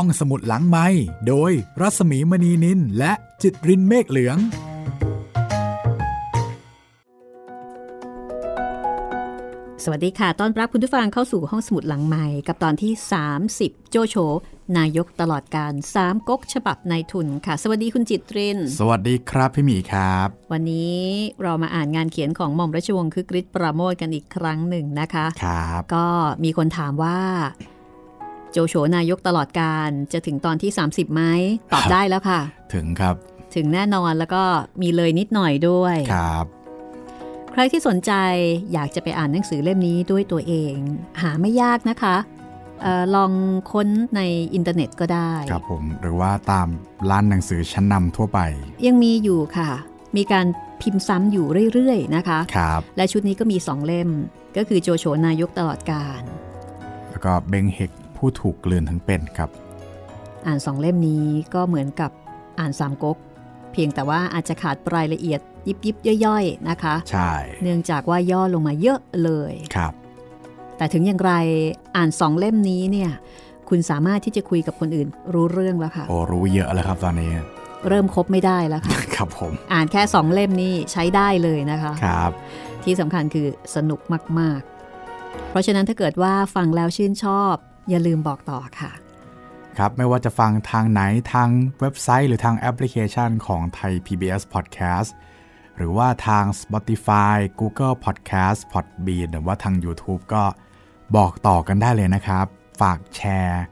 ห้องสมุดหลังไม้โดยรัสมีมณีนินและจิตรินเมฆเหลือง สวัสดีค่ะ ต้อนรับคุณผู้ฟังเข้าสู่ห้องสมุดหลังใหม่กับตอนที่ 30 โจโฉนายกตลอดการ3ก๊กฉบับนายทุนค่ะ สวัสดีคุณจิตริน สวัสดีครับพี่หมีครับ วันนี้เรามาอ่านงานเขียนของหม่อมราชวงศ์คือกริชปราโมทกันอีกครั้งหนึ่งนะคะ ครับ ก็มีคนถามว่า โจโฉนายกตลอดการจะถึงตอนที่ 30ไหมตอบได้แล้วค่ะ ถึงครับ ถึงแน่นอนแล้วก็มีเลยนิดหน่อยด้วยครับ ใครที่สนใจอยากจะไปอ่านหนังสือเล่มนี้ด้วยตัวเอง หาไม่ยากนะคะเออลองค้นในอินเทอร์เน็ตก็ได้ ครับผมหรือว่าตามร้านหนังสือชั้นนำทั่วไป ยังมีอยู่ค่ะ มีการพิมพ์ซ้ำอยู่เรื่อยๆนะคะครับและชุดนี้ก็มีสองเล่ม ก็คือโจโฉนายกตลอดการ แล้วก็เบงเฮก ผู้ถูกกลืนทั้งเป็นครับ อ่านสองเล่มนี้ก็เหมือนกับอ่านสามก๊กเพียงแต่ว่าอาจจะขาดรายละเอียดยิบยิบๆย่อยๆนะคะ ใช่ เนื่องจากว่าย่อลงมาเยอะเลยครับ แต่ถึงอย่างไรอ่านสองเล่มนี้เนี่ย คุณสามารถที่จะคุยกับคนอื่นรู้เรื่องแล้วค่ะ โอ้รู้เยอะแล้วครับตอนนี้ เริ่มคบไม่ได้แล้วค่ะ ครับผม อ่านแค่สองเล่มนี้ใช้ได้เลยนะคะ ครับ ที่สำคัญคือสนุกมาก ๆ เพราะฉะนั้นถ้าเกิดว่าฟังแล้วชื่นชอบ อย่าลืมบอกต่อค่ะ ครับ ไม่ว่าจะฟังทางไหนทางเว็บไซต์หรือทางแอปพลิเคชันของไทย PBS Podcast หรือว่าทาง Spotify Google Podcast Podbean หรือว่าทาง YouTube ก็บอกต่อกันได้เลยนะครับ ฝากแชร์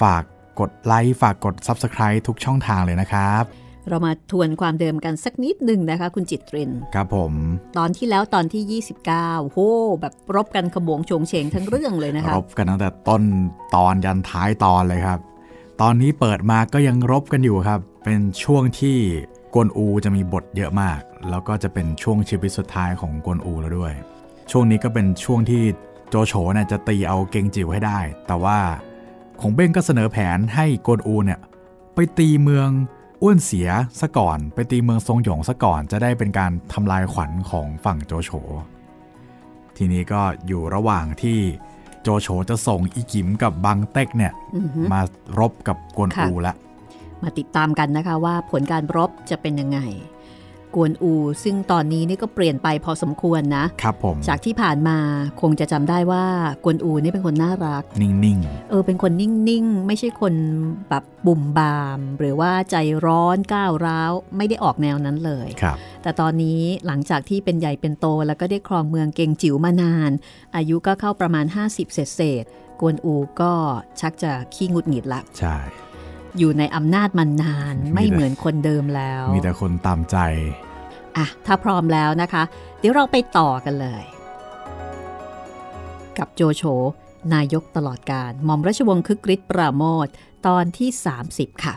ฝากกดไลค์ ฝากกด Subscribe ทุกช่องทางเลยนะครับ เรามาทวนความเดิมกันสักนิดหนึ่งนะคะ คุณจิตริน ครับผม ตอนที่แล้วตอนที่ 29 โห แบบรบกันขบวงโฉงเฉงทั้งเรื่องเลยนะคะ รบกันตั้งแต่ต้นตอนยันท้ายตอนเลยครับ ตอนนี้เปิดมาก็ยังรบกันอยู่ครับ เป็นช่วงที่กวนอูจะมีบทเยอะมาก แล้วก็จะเป็นช่วงชีวิตสุดท้ายของกวนอูแล้วด้วย ช่วงนี้ก็เป็นช่วงที่โจโฉเนี่ยจะตีเอาเกงจิ๋วให้ได้ แต่ว่าของเบ้งก็เสนอแผนให้กวนอูเนี่ยไปตีเมือง อ้วนเสียซะก่อนไปตีเมืองทรงหยงซะก่อน จะได้เป็นการทำลายขวัญของฝั่งโจโฉ ทีนี้ก็อยู่ระหว่างที่โจโฉจะส่งอีกิมกับบังเต็กเนี่ยอือฮึมารบกับกวนอูแล้วมาติดตามกันนะคะว่าผลการรบจะเป็นยังไง กวนอู ซึ่งตอนนี้นี่ก็เปลี่ยนไปพอสมควรนะครับผมจากที่ผ่านมาคงจะจำได้ว่ากวนอูนี่เป็นคนน่ารัก นิ่งเออเป็นคนนิ่งๆ ไม่ใช่คนแบบบุ่มบาม หรือว่าใจร้อนก้าวร้าวไม่ได้ออกแนวนั้นเลยๆครับ แต่ตอนนี้หลังจากที่เป็นใหญ่เป็นโต แล้วก็ได้ครองเมืองเกงจิ๋วมานาน อายุก็เข้าประมาณ 50 เศษเศษๆกวนอูก็ชักจะขี้หงุดหงิดละใช่ อยู่ในอำนาจมานานมีแต่ไม่เหมือนคนเดิมแล้ว มีแต่คนตามใจ อะ ถ้าพร้อมแล้วนะคะ เดี๋ยวเราไปต่อกันเลย กับโจโฉนายกตลอดการหม่อมราชวงศ์คึกฤทธิ์ปราโมทตอนที่ 30 ค่ะ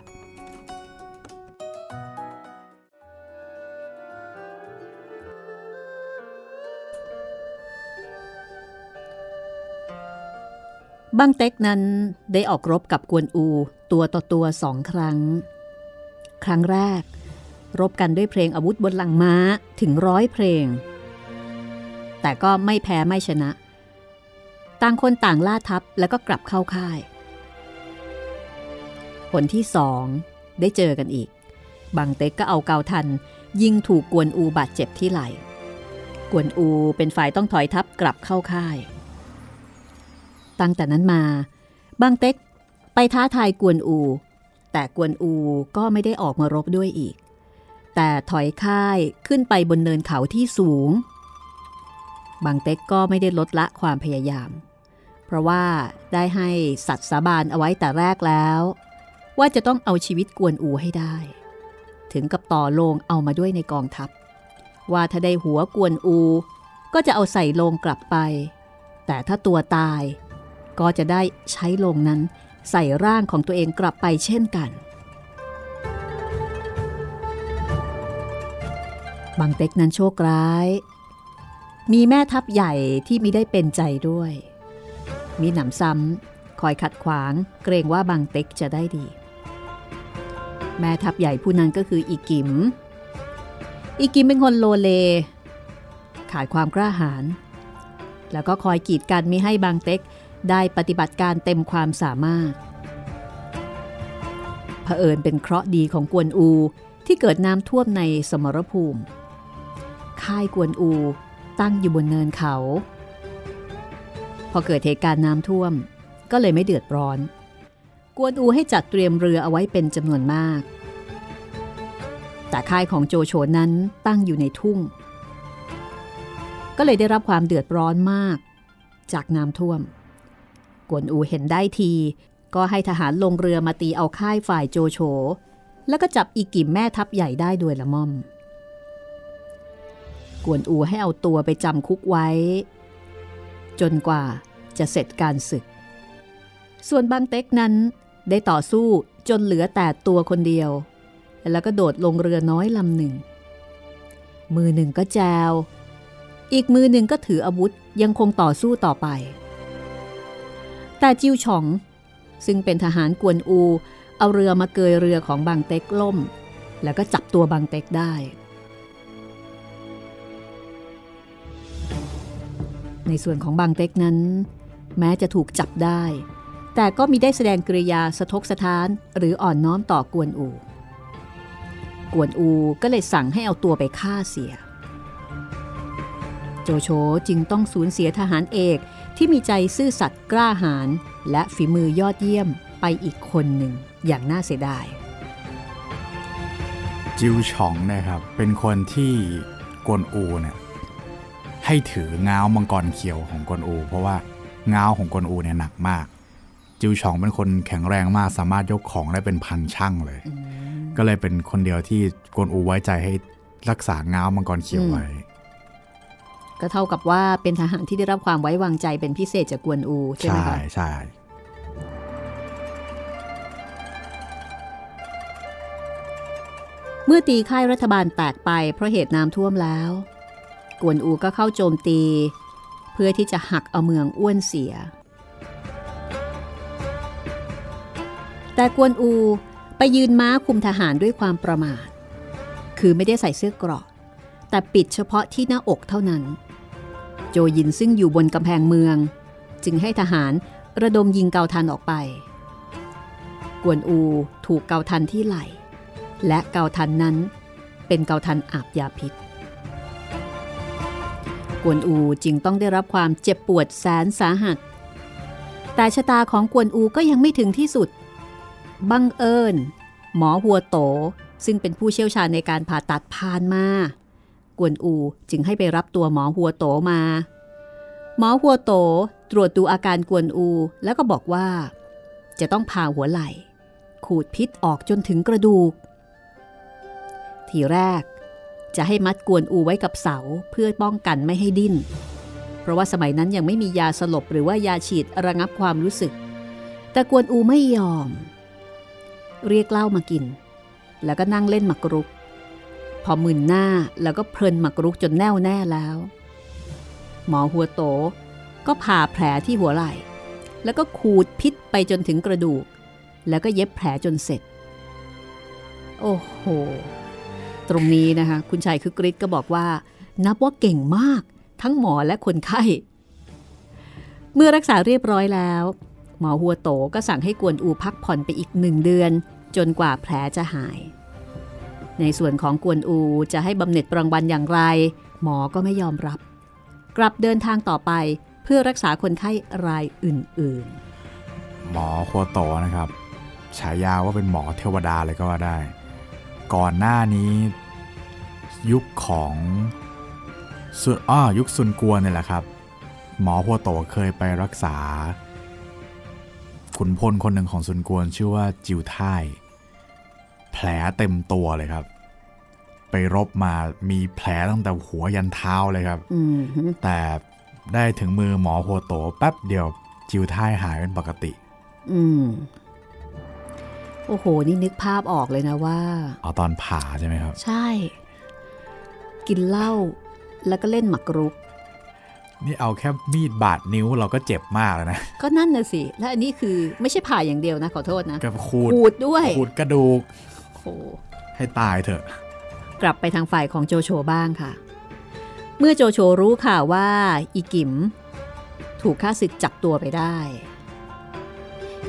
บังเต็กนั้นได้ออกรบกับกวนอูตัวต่อตัวสองครั้ง ครั้งแรก รบกันด้วยเพลงอาวุธบนหลังม้าถึงร้อยเพลง แต่ก็ไม่แพ้ไม่ชนะ ต่างคนต่างล่าทัพแล้วก็กลับเข้าค่าย ผลที่สองได้เจอกันอีกบางเต็กก็เอาเกาทัน ยิงถูกกวนอูบาดเจ็บที่ไหล่ กวนอูเป็นฝ่ายต้องถอยทัพกลับเข้าค่าย ตั้งแต่นั้นมาบางเต็กไปท้าทายกวนอู แต่กวนอูก็ไม่ได้ออกมารบด้วยอีก แต่ถอยค่ายขึ้นไปบนเนินเขาที่สูง บางเต็กก็ไม่ได้ลดละความพยายาม เพราะว่าได้ให้สัตว์สาบานเอาไว้แต่แรกแล้ว ว่าจะต้องเอาชีวิตกวนอูให้ได้ ถึงกับต่อโลงเอามาด้วยในกองทัพ ว่าถ้าได้หัวกวนอู ก็จะเอาใส่โลงกลับไป แต่ถ้าตัวตาย ก็จะได้ใช้โลงนั้นใส่ร่างของตัวเองกลับไปเช่นกัน บางเต็กนั้นโชคร้าย มีแม่ทัพใหญ่ที่มิได้เป็นใจด้วย มีหนำซ้ำคอยขัดขวางเกรงว่าบางเต็กจะได้ดี แม่ทัพใหญ่ผู้นั้นก็คืออีกิม อีกิมเป็นคนโลเล ขาดความกล้าหาญแล้วก็คอยกีดกันมิให้บางเต็ก ได้ปฏิบัติการเต็มความสามารถเผอิญเป็นเคราะห์ดีของกวนอูที่เกิดน้ำท่วมในสมรภูมิ ค่ายกวนอูตั้งอยู่บนเนินเขา พอเกิดเหตุการณ์น้ำท่วม ก็เลยไม่เดือดร้อน กวนอูให้จัดเตรียมเรือเอาไว้เป็นจำนวนมาก แต่ค่ายของโจโฉนั้นตั้งอยู่ในทุ่ง ก็เลยได้รับความเดือดร้อนมาก จากน้ำท่วม กวนอูเห็นได้ที ก็ให้ทหารลงเรือมาตีเอาค่ายฝ่ายโจโฉแล้วก็จับอีกิมแม่ทัพใหญ่ได้ด้วยละม่อม กวนอูให้เอาตัวไปจำคุกไว้ จนกว่าจะเสร็จการศึก ส่วนบางเต็กนั้นได้ต่อสู้จนเหลือแต่ตัวคนเดียว แล้วก็โดดลงเรือน้อยลำหนึ่ง มือหนึ่งก็แจว อีกมือหนึ่งก็ถืออาวุธยังคงต่อสู้ต่อไป แต่จิ้วฉอง ซึ่งเป็นทหารกวนอู เอาเรือมาเกยเรือของบางเต็กล่ม แล้วก็จับตัวบางเต็กได้ ในส่วนของบางเต็กนั้น แม้จะถูกจับได้ แต่ก็มีได้แสดงกริยาสะทกสะท้านหรืออ่อนน้อมต่อกวนอูกวนอูก็เลยสั่งให้เอาตัวไปฆ่าเสีย โจโฉจึงต้องสูญเสียทหารเอก ที่มีใจซื่อสัตย์กล้าหาญและฝีมือยอดเยี่ยมไปอีกคนหนึ่งอย่างน่าเสียดาย จิวฉองเนะครับ เป็นคนที่กวนอูเนี่ยให้ถือง้าวมังกรเขียวของกวนอู เพราะว่าง้าวของกวนอูเนี่ยหนักมาก จิวฉองเป็นคนแข็งแรงมากสามารถยกของได้เป็นพันช่างเลย ก็เลยเป็นคนเดียวที่กวนอูไว้ใจให้รักษาง้าวมังกรเขียวไว้ ก็เท่ากับว่าเป็นทหารที่ได้รับความไว้วางใจเป็นพิเศษจากกวนอูใช่ไหมคะใช่ใช่เมื่อตีค่ายรัฐบาลแตกไปเพราะเหตุน้ำท่วมแล้ว กวนอูก็เข้าโจมตี เพื่อที่จะหักเอาเมืองอ้วนเสีย แต่กวนอูไปยืนม้าคุมทหารด้วยความประมาท คือไม่ได้ใส่เสื้อเกราะ แต่ปิดเฉพาะที่หน้าอกเท่านั้น โจยินซึ่งอยู่บนกำแพงเมือง จึงให้ทหารระดมยิงเกาทันออกไป กวนอูถูกเกาทันที่ไหลและเกาทันนั้นเป็นเกาทันอาบยาพิษ กวนอูจึงต้องได้รับความเจ็บปวดแสนสาหัส แต่ชะตาของกวนอูก็ยังไม่ถึงที่สุด บังเอิญ หมอหัวโตซึ่งเป็นผู้เชี่ยวชาญในการผ่าตัดผ่านมา กวนอูจึงให้ไปรับตัวหมอหัวโตมา หมอหัวโตตรวจดูอาการกวนอูแล้วก็บอกว่า จะต้องผ่าหัวไหล่ ขูดพิษออกจนถึงกระดูก ทีแรกจะให้มัดกวนอูไว้กับเสาเพื่อป้องกันไม่ให้ดิ้น เพราะว่าสมัยนั้นยังไม่มียาสลบหรือว่ายาฉีดระงับความรู้สึก แต่กวนอูไม่ยอม เรียกเหล้ามากิน แล้วก็นั่งเล่นหมากรุก พอมึนหน้าแล้วก็เพลินหมากรุกจนแน่วแน่แล้ว หมอหัวโตก็ผ่าแผลที่หัวไหล่ แล้วก็ขูดพิษไปจนถึงกระดูก แล้วก็เย็บแผลจนเสร็จ โอ้โห ตรงนี้นะคะ คุณชายคือกริชก็บอกว่า นับว่าเก่งมากทั้งหมอและคนไข้ เมื่อรักษาเรียบร้อยแล้ว หมอหัวโตก็สั่งให้กวนอูพักผ่อนไปอีกหนึ่งเดือน จนกว่าแผลจะหาย ในส่วนของกวนอูจะให้บำเหน็จรางวัลอย่างไร หมอก็ไม่ยอมรับ กลับเดินทางต่อไปเพื่อรักษาคนไข้รายอื่นๆ หมอโคโตนะครับ ฉายาว่าเป็นหมอเทวดาเลยก็ว่าได้ ก่อนหน้านี้ ยุคของซุนอ้อยุคซุนกวนเนี่ยแหละครับ หมอโคโตเคยไปรักษา ขุนพลคนหนึ่งของซุนกวนชื่อว่าจิวไท แผลเต็มตัวเลยครับ ไปรบมามีแผลตั้งแต่หัวยันเท้าเลยครับๆอืมฮึแต่ได้ถึงมือหมอโฮโตแป๊บเดียวจิวท่ายหายเป็นปกติ อืมโอ้โห นี่นึกภาพออกเลยนะว่าเอาตอนผ่าใช่ไหมครับ ใช่ กินเหล้าแล้วก็เล่นหมากรุก นี่เอาแค่มีดบาดนิ้วเราก็เจ็บมากแล้วนะ ก็นั่นน่ะสิ และอันนี้คือไม่ใช่ผ่าอย่างเดียวนะ ขอโทษนะกับขูดขูดด้วยขูดกระดูกโอ้โห ให้ตายเถอะ กลับไปทางฝ่ายของโจโฉบ้างค่ะ เมื่อโจโฉรู้ข่าวว่าอีกิม ถูกข้าศึกจับตัวไปได้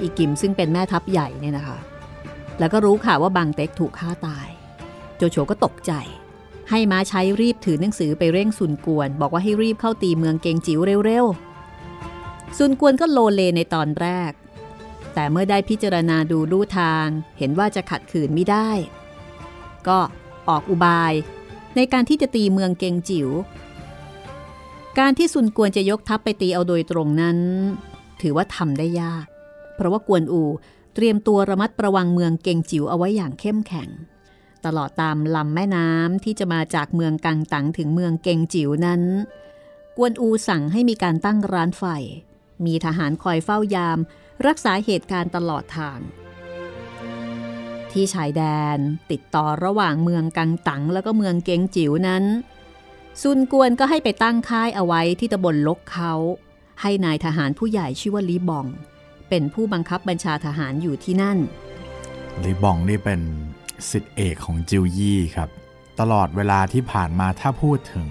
อีกิมซึ่งเป็นแม่ทัพใหญ่เนี่ยนะคะ แล้วก็รู้ข่าวว่าบางเต็กถูกฆ่าตาย โจโฉก็ตกใจ ให้ม้าใช้รีบถือหนังสือไปเร่งสุนกวน บอกว่าให้รีบเข้าตีเมืองเกงจิ๋วเร็วๆ สุนกวนก็โลเลในตอนแรก แต่เมื่อได้พิจารณาดูลู่ทางเห็นว่าจะขัดขืนไม่ได้ ก็ออกอุบาย ในการที่จะตีเมืองเกงจิ๋ว การที่ซุนกวนจะยกทัพไปตีเอาโดยตรงนั้น ถือว่าทำได้ยาก เพราะว่ากวนอูเตรียมตัวระมัดระวังเมืองเกงจิ๋วเอาไว้อย่างเข้มแข็ง ตลอดตามลำแม่น้ำที่จะมาจากเมืองกังตังถึงเมืองเกงจิ๋วนั้น กวนอูสั่งให้มีการตั้งร้านไฟมีทหารคอยเฝ้ายาม รักษาเหตุการณ์ตลอดทาง ที่ชายแดนติดต่อระหว่างเมืองกังตังแล้วก็เมืองเกงจิ๋วนั้น ซุนกวนก็ให้ไปตั้งค่ายเอาไว้ที่ตำบลลกเขา ให้นายทหารผู้ใหญ่ชื่อว่าลีบอง เป็นผู้บังคับบัญชาทหารอยู่ที่นั่นลีบองนี่เป็นสิทธิเอกของจิวยี่ครับ ตลอดเวลาที่ผ่านมาถ้าพูดถึง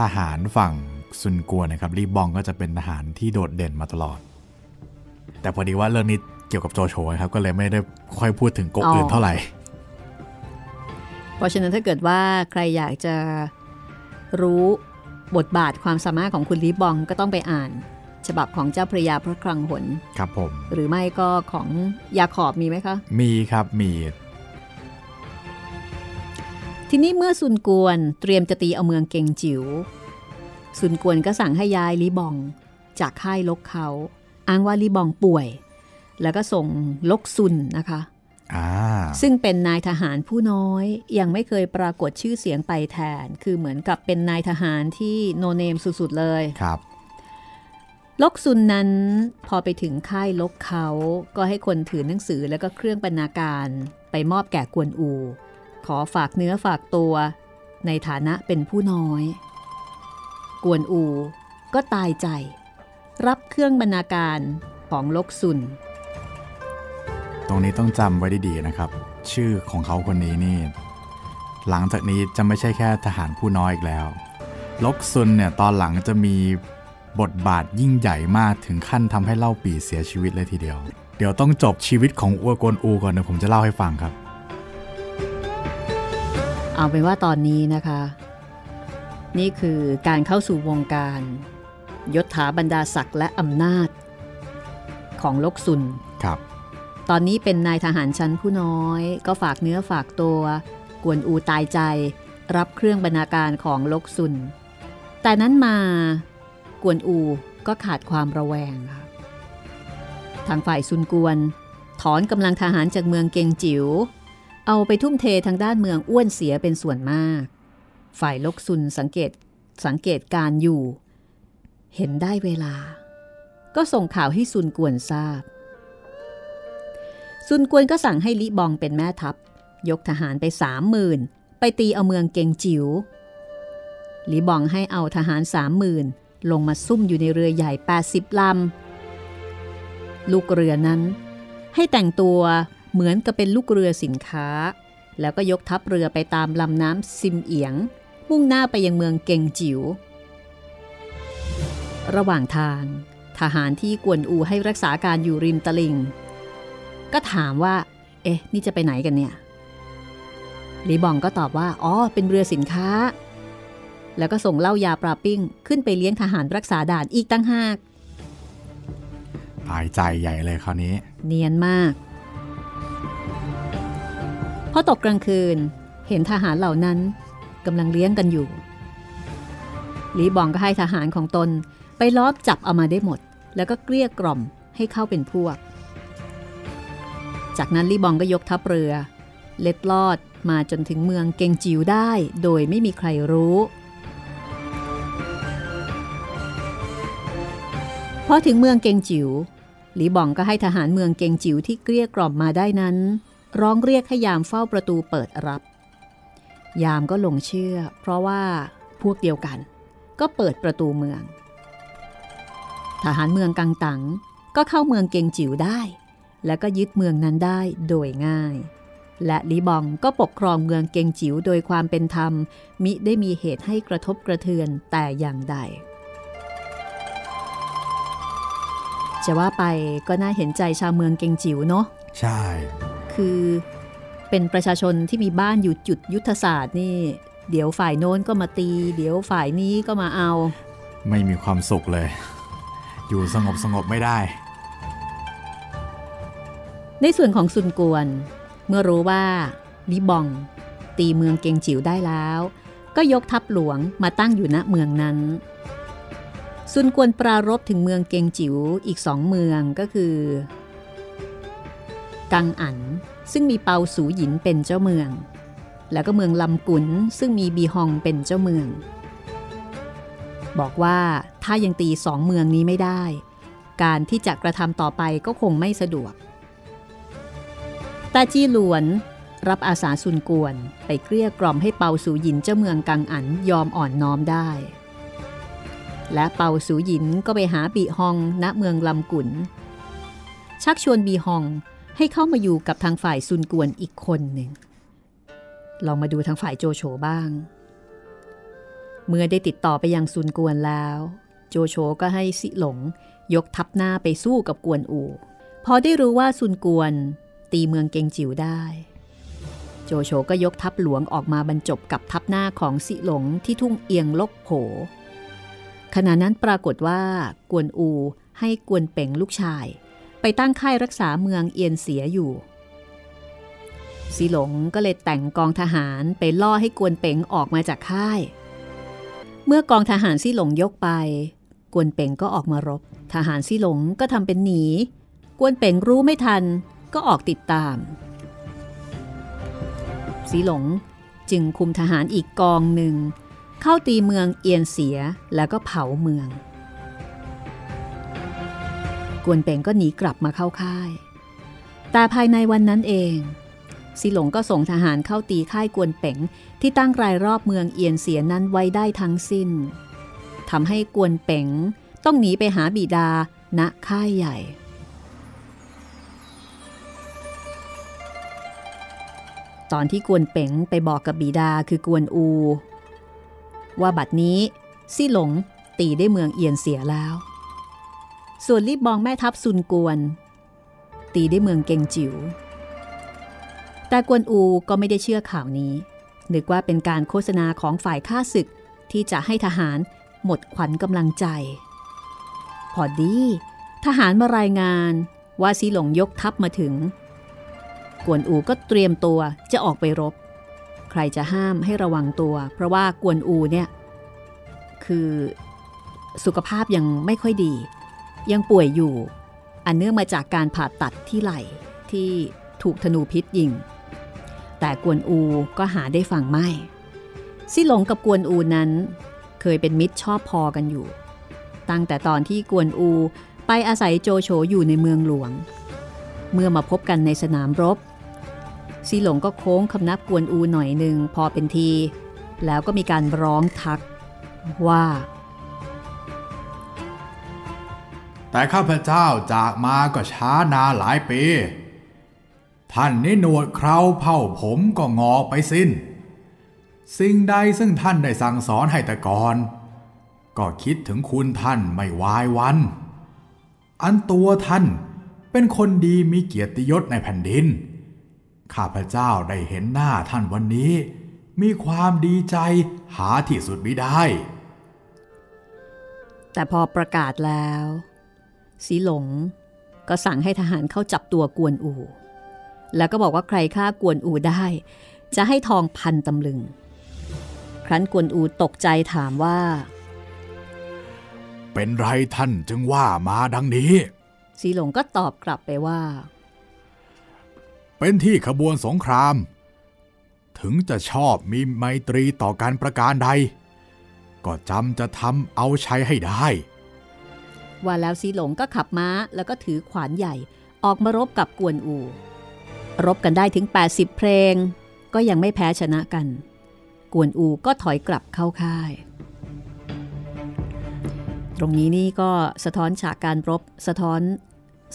ทหารฝั่งซุนกัวนะครับลีบองก็จะเป็นทหารที่โดดเด่นมาตลอด แต่พอดีว่าเรื่องนี้เกี่ยวกับโจโฉครับ ก็เลยไม่ได้ค่อยพูดถึงก๊กอื่นเท่าไหร่ เพราะฉะนั้นถ้าเกิดว่าใครอยากจะรู้บทบาทความสามารถของคุณลีบองก็ต้องไปอ่าน ฉบับของเจ้าพระยาพระคลังหนครับผม หรือไม่ก็ของยาขอบมีไหมคะ มีครับมีทีนี้เมื่อซุนกวนเตรียมจะตีเอาเมืองเกงจิว๋วซุนกวนก็สั่งให้ย้ายลีบอง จากค่ายลกเขา อ้างว่าลีบองป่วย แล้วก็ส่งลกซุนนะคะอ่าซึ่งเป็นนายทหารผู้น้อยยังไม่เคยปรากฏชื่อเสียงไปแทน คือเหมือนกับเป็นนายทหารที่โนเนมสุดๆเลยครับ ลกซุนนั้นพอไปถึงค่ายลกเขาก็ให้คนถือหนังสือแล้วก็เครื่องบรรณาการไปมอบแก่กวนอู ขอฝากเนื้อฝากตัวในฐานะเป็นผู้น้อย กวนอูก็ตายใจ รับเครื่องบรรณาการของลกซุน ตรงนี้ต้องจำไว้ดีๆนะครับ ชื่อของเขาคนนี้นี่ หลังจากนี้จะไม่ใช่แค่ทหารผู้น้อยอีกแล้ว ลกซุนเนี่ยตอนหลังจะมีบทบาทยิ่งใหญ่มากถึงขั้นทำให้เล่าปีเสียชีวิตเลยทีเดียว เดี๋ยวต้องจบชีวิตของอัวกวนอูก่อนเดี๋ยวผมจะเล่าให้ฟังครับ เอาเป็นว่าตอนนี้นะคะ นี่คือการเข้าสู่วงการ ยศถาบรรดาศักดิ์และอำนาจ ของลกซุนครับ ตอนนี้เป็นนายทหารชั้นผู้น้อย ก็ฝากเนื้อฝากตัว กวนอูตายใจ รับเครื่องบรรณาการของลกซุน แต่นั้นมากวนอูก็ขาดความระแวงค่ะทางฝ่ายซุนกวน ถอนกำลังทหารจากเมืองเกงจิว๋วเอาไปทุ่มเททางด้านเมืองอ้วนเสียเป็นส่วนมาก ฝ่ายลกซุนสังเกตสังเกตการอยู่ เห็นได้เวลา ก็ส่งข่าวให้ซุนกวนทราบ ซุนกวนก็สั่งให้ลิบองเป็นแม่ทัพ ยกทหารไปสามหมื่นไปตีเอาเมืองเกงจิว๋วลิบองให้เอาทหารสามหมื่นลงมาซุ่มอยู่ในเรือใหญ่ 80 ลำ ลูกเรือนั้น ให้แต่งตัวเหมือนกับเป็นลูกเรือสินค้า แล้วก็ยกทัพเรือไปตามลำน้ำซิมเอียง มุ่งหน้าไปยังเมืองเกงจิว๋ว ระหว่างทาง ทหารที่กวนอูให้รักษาการอยู่ริมตลิงก็ถามว่า เอ๊ะ นี่จะไปไหนกันเนี่ยลีบองก็ตอบว่า อ๋อ เป็นเรือสินค้า แล้วก็ส่งเหล้ายาปราปิ้ง ขึ้นไปเลี้ยงทหารรักษาด่านอีกตั้งหากตายใจใหญ่เลยคราวนี้ เนียนมาก พอตกกลางคืนเห็นทหารเหล่านั้นกำลังเลี้ยงกันอยู่ หลีบองก็ให้ทหารของตน ไปล้อมจับเอามาได้หมด แล้วก็เกลี้ยกล่อมให้เข้าเป็นพวก จากนั้นลีบองก็ยกทัพเรือ เล็ดลอดมาจนถึงเมืองเกงจิวได้โดยไม่มีใครรู้พอถึงเมืองเกงจิวหลีบองก็ให้ทหารเมืองเกงจิ๋วที่เกลี้ยกล่อมมาได้นั้น ร้องเรียกให้ยามเฝ้าประตูเปิดรับ ยามก็หลงเชื่อ เพราะว่าพวกเดียวกัน ก็เปิดประตูเมือง ทหารเมืองกังตังก็เข้าเมืองเกงจิ๋วได้ และก็ยึดเมืองนั้นได้โดยง่าย และลีบองก็ปกครองเมืองเกงจิ๋วโดยความเป็นธรรม มิได้มีเหตุให้กระทบกระเทือนแต่อย่างใด จะว่าไปก็น่าเห็นใจชาวเมืองเกงจิ๋วเนาะใช่ คือเป็นประชาชนที่มีบ้านอยู่จุดยุทธศาสตร์นี่ เดี๋ยวฝ่ายโน้นก็มาตี เดี๋ยวฝ่ายนี้ก็มาเอา ไม่มีความสุขเลย อยู่สงบสงบไม่ได้ ในส่วนของซุนกวน เมื่อรู้ว่าลิบอง ตีเมืองเกงจิ๋วได้แล้ว ก็ยกทัพหลวงมาตั้งอยู่ณเมืองนั้น ซุนกวนปรารบถึงเมืองเกงจิ๋วอีกสองเมืองก็คือ กังอันซึ่งมีเปาสูหยินเป็นเจ้าเมือง แล้วก็เมืองลำกุนซึ่งมีบีฮองเป็นเจ้าเมือง บอกว่า ถ้ายังตีสองเมืองนี้ไม่ได้ การที่จะกระทำต่อไปก็คงไม่สะดวกตาจี้หลวนรับอาสาซุนกวนไปเกลี้ยกล่อมให้เปาสูหยินเจ้าเมืองกังอันยอมอ่อนน้อมได้ และเปาสูหยินก็ไปหาบีฮองณเมืองลำกุนชักชวนบีฮองให้เข้ามาอยู่กับทางฝ่ายซุนกวนอีกคนหนึ่ง ลองมาดูทางฝ่ายโจโฉบ้าง เมื่อได้ติดต่อไปยังซุนกวนแล้ว โจโฉก็ให้สิหลง ยกทัพหน้าไปสู้กับกวนอูพอได้รู้ว่าซุนกวน ตีเมืองเกงจิ๋วได้ โจโฉก็ยกทัพหลวงออกมาบรรจบกับทัพหน้าของสิหลงที่ทุ่งเอียงลกโผ ขณะนั้นปรากฏว่ากวนอูให้กวนเป่งลูกชาย ไปตั้งค่ายรักษาเมืองเอียนเสียอยู่สีหลงก็เลยแต่งกองทหารไปล่อให้กวนเป่งออกมาจากค่าย เมื่อกองทหารซี่หลงยกไป กวนเป่งก็ออกมารบ ทหารซี่หลงก็ทำเป็นหนี กวนเป่งรู้ไม่ทันก็ออกติดตาม สีหลงจึงคุมทหารอีกกองหนึ่ง เข้าตีเมืองเอียนเสียแล้วก็เผาเมือง กวนเป่งก็หนีกลับมาเข้าค่าย แต่ภายในวันนั้นเองสีหลงก็ส่งทหารเข้าตีค่ายกวนเป่งที่ตั้งรายรอบเมืองเอียนเสียนั้นไว้ได้ทั้งสิ้น ทำให้กวนเป่งต้องหนีไปหาบิดาณค่ายใหญ่ ตอนที่กวนเป๋งไปบอกกับบิดาคือกวนอู ว่าบัดนี้ซี่หลงตีได้เมืองเอียนเสียแล้ว ส่วนรีบบองแม่ทัพซุนกวน ตีได้เมืองเกงจิว๋ว แต่กวนอูก็ไม่ได้เชื่อข่าวนี้นึกว่าเป็นการโฆษณาของฝ่ายข้าศึกที่จะให้ทหาร หมดขวัญกำลังใจ พอดี ทหารมารายงานว่าซีหลงยกทัพมาถึง กวนอูก็เตรียมตัวจะออกไปรบ ใครจะห้ามให้ระวังตัว เพราะว่ากวนอูเนี่ย คือสุขภาพยังไม่ค่อยดี ยังป่วยอยู่ อันเนื่องมาจากการผ่าตัดที่ไหล่ที่ถูกธนูพิษยิง แต่กวนอูก็หาได้ฟังไม่ซี่หลงกับกวนอูนั้น เคยเป็นมิตรชอบพอกันอยู่ ตั้งแต่ตอนที่กวนอูไปอาศัยโจโฉอยู่ในเมืองหลวง เมื่อมาพบกันในสนามรบซีหลงก็โค้งคำนับกวนอูหน่อยหนึ่งพอเป็นที แล้วก็มีการร้องทักว่า แต่ข้าพเจ้าจากมาก็ช้านาหลายปี ท่านนี่หนวดเคราเผ่าผมก็งอไปสิน้น สิ่งใดซึ่งท่านได้สั่งสอนให้แต่ก่อน ก็คิดถึงคุณท่านไม่วายวัน อันตัวท่านเป็นคนดีมีเกียรติยศในแผ่นดิน ข้าพเจ้าได้เห็นหน้าท่านวันนี้ มีความดีใจหาที่สุดไม่ได้ แต่พอประกาศแล้ว สีหลงก็สั่งให้ทหารเข้าจับตัวกวนอู แล้วก็บอกว่าใครฆ่ากวนอูได้ จะให้ทองพันตำลึง รั้นกวนอูตกใจถามว่า เป็นไรท่านจึงว่ามาดังนี้ สีหลงก็ตอบกลับไปว่า เป็นที่ขบวนสงคราม ถึงจะชอบมีไมตรีต่อการประการใด ก็จำจะทำเอาชัยให้ได้ ว่าแล้วสีหลงก็ขับม้าแล้วก็ถือขวานใหญ่ออกมารบกับกวนอู รบกันได้ถึง 80 เพลง ก็ยังไม่แพ้ชนะกัน กวนอูก็ถอยกลับเข้าค่าย ตรงนี้นี่ก็สะท้อนฉากการรบสะท้อน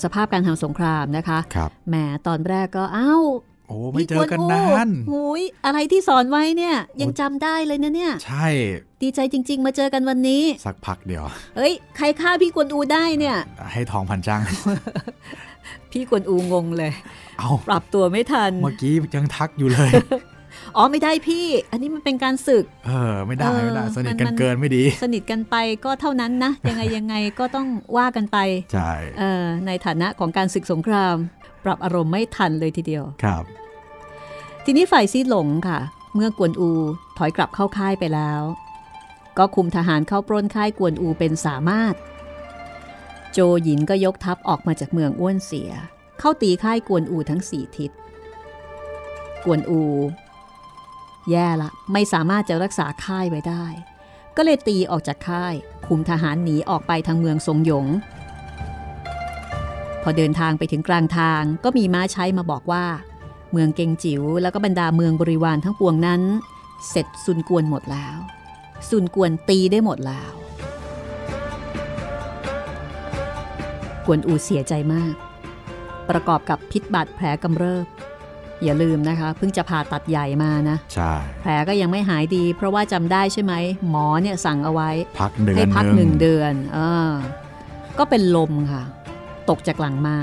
สภาพการทำสงครามนะคะครับแหมตอนแรกก็อ้าวโอ้ไม่เจอกันพี่วนานหูยอะไรที่สอนไว้เนี่ย ยังจำได้เลยนะเนี่ย ใช่ ดีใจจริง ๆ มาเจอกันวันนี้ สักพักเดียว เฮ้ย ใครฆ่าพี่กวนอูได้เนี่ย ให้ทองพันจังพี่กวนอูงงเลย เอาปรับตัวไม่ทัน เมื่อกี้ยังทักอยู่เลย อ๋อไม่ได้พี่ อันนี้มันเป็นการศึก เออไม่ได้เออไม่ได้สนิทมันกันมันเกินไม่ดี สนิทกันไปก็เท่านั้นนะ ยังไงยังไงก็ต้องว่ากันไปใช่เออในฐานะของการศึกสงคราม ปรับอารมณ์ไม่ทันเลยทีเดียวครับ ทีนี้ฝ่ายซีหลงค่ะ เมื่อกวนอูถอยกลับเข้าค่ายไปแล้ว ก็คุมทหารเข้าปล้นค่ายกวนอูเป็นสามารถ โจหยินก็ยกทัพออกมาจากเมืองอ้วนเสีย เข้าตีค่ายกวนอูทั้งสี่ทิศกวนอู แย่ละ ไม่สามารถจะรักษาค่ายไว้ได้ ก็เลยตีออกจากค่าย คุมทหารหนีออกไปทางเมืองทรงหยง พอเดินทางไปถึงกลางทางก็มีม้าใช้มาบอกว่า เมืองเกงจิ๋วแล้วก็บรรดาเมืองบริวารทั้งปวงนั้น เสร็จสุนกวนหมดแล้วสุนกวนตีได้หมดแล้ว กวนอูเสียใจมาก ประกอบกับพิษบาดแผลกำเริบ อย่าลืมนะคะ เพิ่งจะผ่าตัดใหญ่มานะใช่แผลก็ยังไม่หายดี เพราะว่าจำได้ใช่ไหม หมอเนี่ยสั่งเอาไว้ พักเดือนให้พักหหนึ่นึ่งงเดือนเออก็เป็นลมค่ะ ตกจากหลังมา้า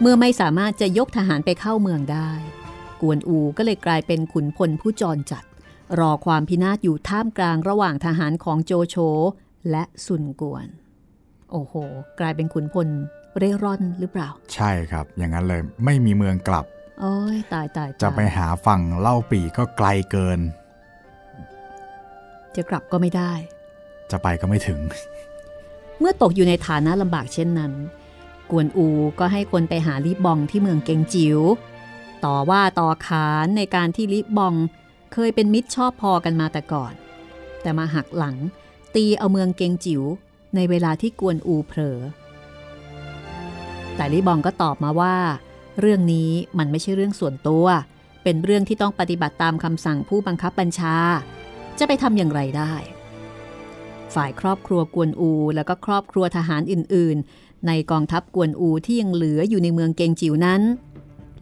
เมื่อไม่สามารถจะยกทหารไปเข้าเมืองได้ กวนอูก็เลยกลายเป็นขุนพลผู้จรจัด รอความพินาศอยู่ท่ามกลางระหว่างทหารของโจโฉและซุนกวน โอ้โห กลายเป็นขุนพลเร่ร่อนหรือเปล่า ใช่ครับ อย่างนั้นเลยไม่มีเมืองกลับ โอ้ยตายตายตายจะไปหาฝั่งเล่าปีก็ไกลเกิน จะกลับก็ไม่ได้ จะไปก็ไม่ถึง เมื่อตกอยู่ในฐานะลำบากเช่นนั้น กวนอูก็ให้คนไปหาลิบองที่เมืองเกงจิว๋วต่อว่าต่อขานในการที่ลิบองเคยเป็นมิตรชอบพอกันมาแต่ก่อน แต่มาหักหลัง ตีเอาเมืองเกงจิ๋วในเวลาที่กวนอูเผลอแต่ลิบองก็ตอบมาว่า เรื่องนี้มันไม่ใช่เรื่องส่วนตัว เป็นเรื่องที่ต้องปฏิบัติตามคำสั่งผู้บังคับบัญชา จะไปทำอย่างไรได้ ฝ่ายครอบครัวกวนอู แล้วก็ครอบครัวทหารอื่น ๆ ในกองทัพกวนอูที่ยังเหลืออยู่ในเมืองเกงจิวนั้น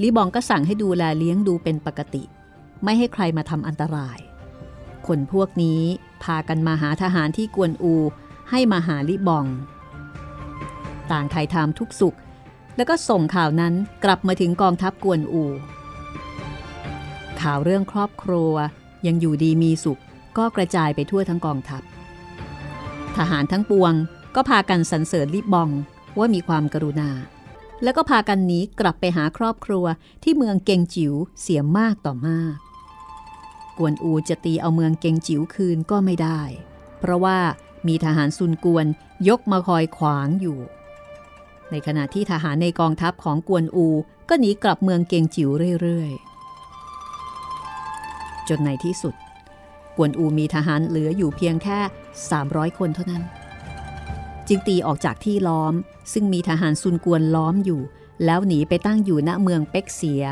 ลิบองก็สั่งให้ดูแลเลี้ยงดูเป็นปกติ ไม่ให้ใครมาทำอันตราย คนพวกนี้พากันมาหาทหารที่กวนอู ให้มาหาลิบอง ต่างไทยทามทุกสุข แล้วก็ส่งข่าวนั้นกลับมาถึงกองทัพกวนอู ข่าวเรื่องครอบครัวยังอยู่ดีมีสุขก็กระจายไปทั่วทั้งกองทัพ ทหารทั้งปวงก็พากันสรรเสริญลิบองว่ามีความกรุณา แล้วก็พากันหนีกลับไปหาครอบครัวที่เมืองเกงจิ๋วเสียมากต่อมาก กวนอูจะตีเอาเมืองเกงจิ๋วคืนก็ไม่ได้ เพราะว่ามีทหารซุนกวนยกมาคอยขวางอยู่ ในขณะที่ทหารในกองทัพของกวนอูก็หนีกลับเมืองเกงจิ๋วเรื่อยๆ จนในที่สุด กวนอูมีทหารเหลืออยู่เพียงแค่ 300 คนเท่านั้น จึงตีออกจากที่ล้อม ซึ่งมีทหารซุนกวนล้อมอยู่ แล้วหนีไปตั้งอยู่ณเมืองเป็กเสีย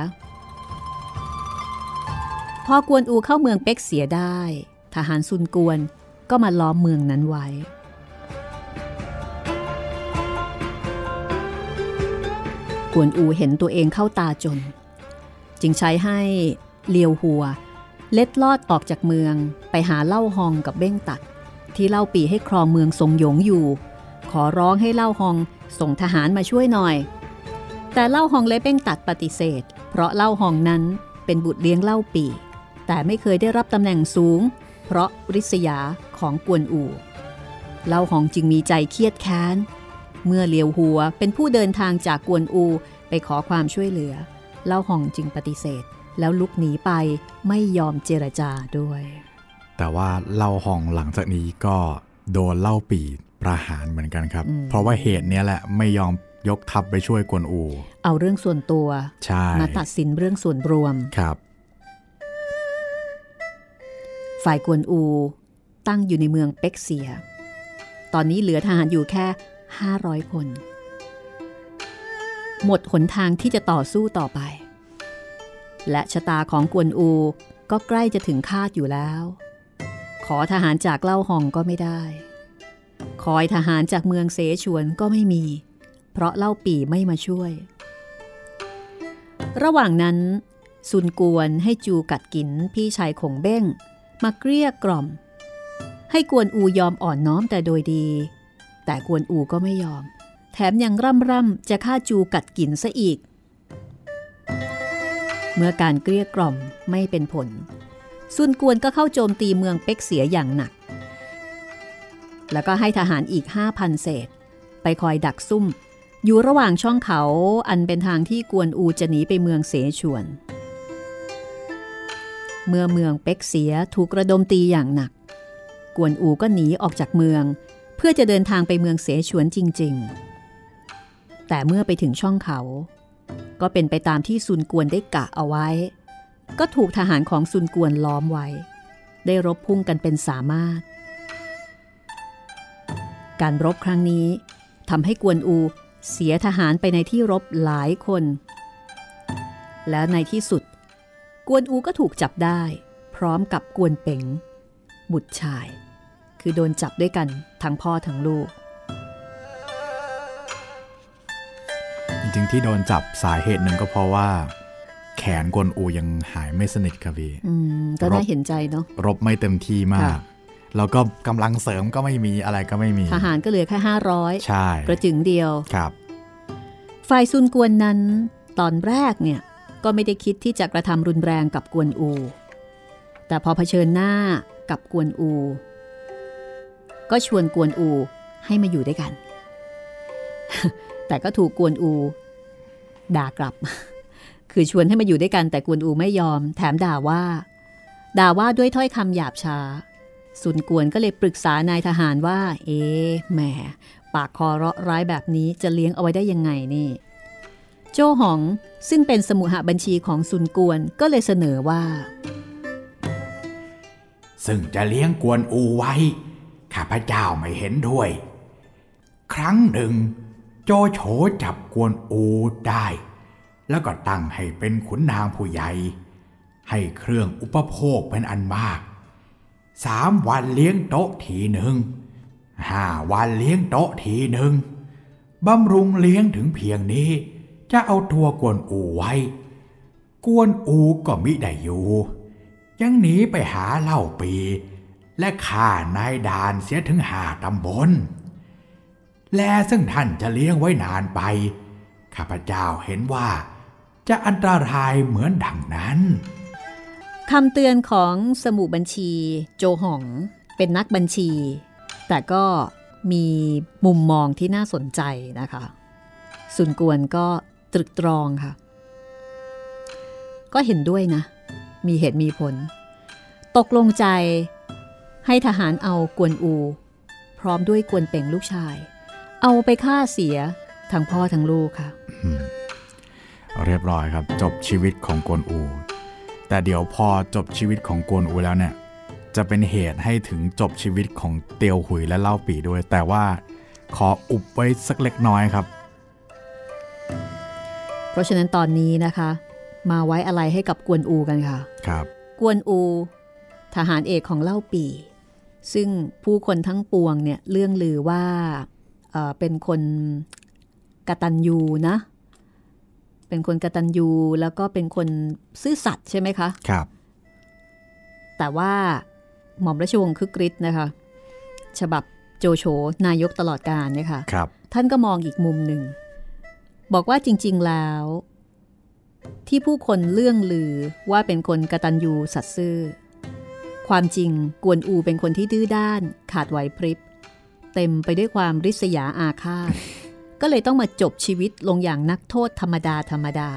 พอกวนอูเข้าเมืองเป็กเสียได้ ทหารซุนกวนก็มาล้อมเมืองนั้นไว้ กวนอูเห็นตัวเองเข้าตาจน จึงใช้ให้เลียวหัว เล็ดลอดออกจากเมืองไปหาเล่าฮองกับเบ้งตัดที่เล่าปีให้ครองเมืองทรงหยงอยู่ ขอร้องให้เล่าฮองส่งทหารมาช่วยหน่อย แต่เล่าฮองและเบ้งตัดปฏิเสธ เพราะเล่าฮองนั้นเป็นบุตรเลี้ยงเล่าปี แต่ไม่เคยได้รับตำแหน่งสูง เพราะริษยาของกวนอูเล่าฮองจึงมีใจเครียดแค้น เมื่อเลียวหัวเป็นผู้เดินทางจากกวนอูไปขอความช่วยเหลือ เล่าฮองจึงปฏิเสธ แล้วลุกหนีไปไม่ยอมเจรจาด้วย แต่ว่าเล่าห้องหลังจากนี้ก็โดนเล่าปีประหารเหมือนกันครับอืมเพราะว่าเหตุเนี้ยแหละไม่ยอมยกทัพไปช่วยกวนอู เอาเรื่องส่วนตัวใช่มาตัดสินเรื่องส่วนรวมครับ ฝ่ายกวนอูตั้งอยู่ในเมืองเป็กเซีย ตอนนี้เหลือทหารอยู่แค่ 500 คน หมดหนทางที่จะต่อสู้ต่อไป และชะตาของกวนอูก็ใกล้จะถึงคาดอยู่แล้ว ขอทหารจากเล่าห้องก็ไม่ได้ คอยทหารจากเมืองเสฉวนก็ไม่มี เพราะเล่าปีไม่มาช่วย ระหว่างนั้นซุนกวนให้จูกัดกินพี่ชายของเบ้ง มาเกลี้ยกล่อม ให้กวนอูยอมอ่อนน้อมแต่โดยดี แต่กวนอูก็ไม่ยอม แถมยังร่ำร่ำจะฆ่าจูกัดกินซะอีก เมื่อการเกลี้ยกล่อมไม่เป็นผล ซุนกวนก็เข้าโจมตีเมืองเป็กเสียอย่างหนัก แล้วก็ให้ทหารอีก 5,000 เศษ ไปคอยดักซุ่ม อยู่ระหว่างช่องเขาอันเป็นทางที่กวนอูจะหนีไปเมืองเสฉวน เมื่อเมืองเป็กเสียถูกระดมตีอย่างหนัก กวนอูก็หนีออกจากเมือง เพื่อจะเดินทางไปเมืองเสฉวนจริง ๆ แต่เมื่อไปถึงช่องเขา ก็เป็นไปตามที่ซุนกวนได้กะเอาไว้ ก็ถูกทหารของซุนกวนล้อมไว้ ได้รบพุ่งกันเป็นสามารถ การรบครั้งนี้ทำให้กวนอูเสียทหารไปในที่รบหลายคน แล้วในที่สุด กวนอูก็ถูกจับได้ พร้อมกับกวนเป๋งบุตรชาย คือโดนจับด้วยกันทั้งพ่อทั้งลูก จริงๆที่โดนจับสาเหตุหนึ่งก็เพราะว่า แขนกวนอูยังหายไม่สนิทครับพี่อืมก็น่าเห็นใจเนาะรบไม่เต็มที่มากค่ะแล้วก็กำลังเสริมก็ไม่มีอะไรก็ไม่มี ทหารก็เหลือแค่500ใช่กระจึงเดียวครับ ฝ่ายซุนกวนนั้น ตอนแรกเนี่ยก็ไม่ได้คิดที่จะกระทำรุนแรงกับกวนอู แต่พอเผชิญหน้ากับกวนอู ก็ชวนกวนอูให้มาอยู่ด้วยกัน แต่ก็ถูกกวนอู ด่ากลับ คือชวนให้มาอยู่ด้วยกันแต่กวนอูไม่ยอม แถมด่าว่า ด่าว่าด้วยถ้อยคำหยาบช้าซุนกวนก็เลยปรึกษานายทหารว่า เอ๊ะแหม ปากคอเราะร้ายแบบนี้จะเลี้ยงเอาไว้ได้ยังไงนี่ โจหองซึ่งเป็นสมุหบัญชีของซุนกวนก็เลยเสนอว่า ซึ่งจะเลี้ยงกวนอูไว้ ข้าพเจ้าไม่เห็นด้วย ครั้งหนึ่ง โจโฉจับกวนอูได้ แล้วก็ตั้งให้เป็นขุนนางผู้ใหญ่ ให้เครื่องอุปโภคเป็นอันมาก สามวันเลี้ยงโต๊ะทีหนึ่ง ห้าวันเลี้ยงโต๊ะทีหนึ่งบำรุงเลี้ยงถึงเพียงนี้ จะเอาตัวกวนอูไว้ กวนอูก็มิได้อยู่ ยังหนีไปหาเหล้าปี และฆ่านายดานเสียถึงหาตำบล และซึ่งท่านจะเลี้ยงไว้นานไป ข้าพเจ้าเห็นว่าจะอันตรายเหมือนดังนั้นคำเตือนของสมุบัญชีโจหองเป็นนักบัญชี แต่ก็มีมุมมองที่น่าสนใจนะคะ สุนกวนก็ตรึกตรองค่ะ ก็เห็นด้วยนะ มีเหตุมีผล ตกลงใจ ให้ทหารเอากวนอู พร้อมด้วยกวนเป่งลูกชาย เอาไปฆ่าเสียทั้งพ่อทั้งลูกค่ะเรียบร้อยครับ จบชีวิตของกวนอู แต่เดี๋ยวพอจบชีวิตของกวนอูแล้วเนี่ย จะเป็นเหตุให้ถึงจบชีวิตของเตียวหุยและเล่าปีด้วย แต่ว่าขออุบไว้สักเล็กน้อยครับ เพราะฉะนั้นตอนนี้นะคะ มาไว้อะไรให้กับกวนอูกันค่ะ ครับ กวนอู ทหารเอกของเล่าปี ซึ่งผู้คนทั้งปวงเนี่ยเรื่องลือว่าเอ่อเป็นคนกตัญญูนะ เป็นคนกตัญญูแล้วก็เป็นคนซื่อสัตย์ใช่ไหมคะ ครับ แต่ว่าหม่อมราชวงศ์คึกฤทธิ์นะคะ ฉบับโจโฉนายกตลอดการเนี่ยค่ะครับ ท่านก็มองอีกมุมหนึ่ง บอกว่าจริง ๆแล้ว ที่ผู้คนเลื่องลือว่าเป็นคนกระตันยูสัตย์ซื่อ ความจริงกวนอูเป็นคนที่ดื้อด้านขาดไหวพริบ เต็มไปด้วยความริษยาอาฆาต ก็เลยต้องมาจบชีวิตลงอย่างนักโทษธรรมดาธรรมดา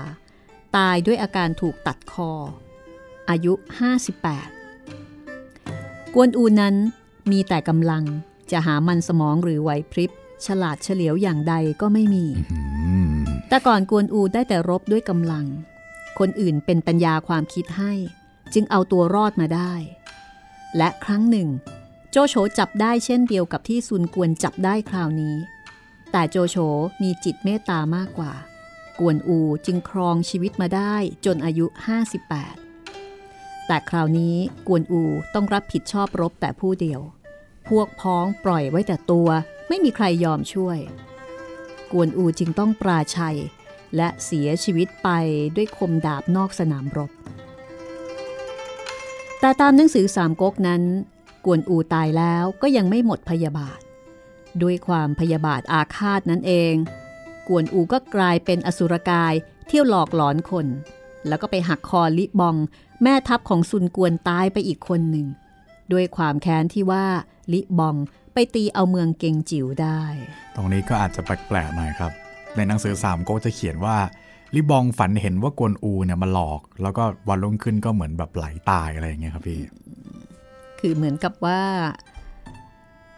ตายด้วยอาการถูกตัดคอ อายุ 58 กวนอูนั้นมีแต่กำลังจะหามันสมองหรือไหวพริบ ฉลาดเฉลียวอย่างใดก็ไม่มี แต่ก่อนกวนอูได้แต่รบด้วยกำลัง คนอื่นเป็นปัญญาความคิดให้ จึงเอาตัวรอดมาได้ และครั้งหนึ่ง โจโฉจับได้เช่นเดียวกับที่ซุนกวนจับได้คราวนี้ แต่โจโฉมีจิตเมตตามากกว่า กวนอูจึงครองชีวิตมาได้จนอายุ 58 แต่คราวนี้กวนอูต้องรับผิดชอบรบแต่ผู้เดียว พวกพ้องปล่อยไว้แต่ตัว ไม่มีใครยอมช่วย กวนอูจึงต้องปราชัย และเสียชีวิตไปด้วยคมดาบนอกสนามรบ แต่ตามหนังสือสามก๊กนั้น กวนอูตายแล้วก็ยังไม่หมดพยาบาท ด้วยความพยาบาทอาฆาตนั่นเอง กวนอูก็กลายเป็นอสุรกายเที่ยวหลอกหลอนคน แล้วก็ไปหักคอลิบอง แม่ทัพของซุนกวนตายไปอีกคนหนึ่ง ด้วยความแค้นที่ว่าลิบองไปตีเอาเมืองเกงจิ๋วได้ ตรงนี้ก็อาจจะแปลกๆหน่อยครับ ในหนังสือสามก๊กจะเขียนว่า ลิบองฝันเห็นว่ากวนอูเนี่ยมาหลอก แล้วก็วันรุ่งขึ้นก็เหมือนแบบไหลตายอะไรอย่างเงี้ยครับพี่ คือเหมือนกับว่า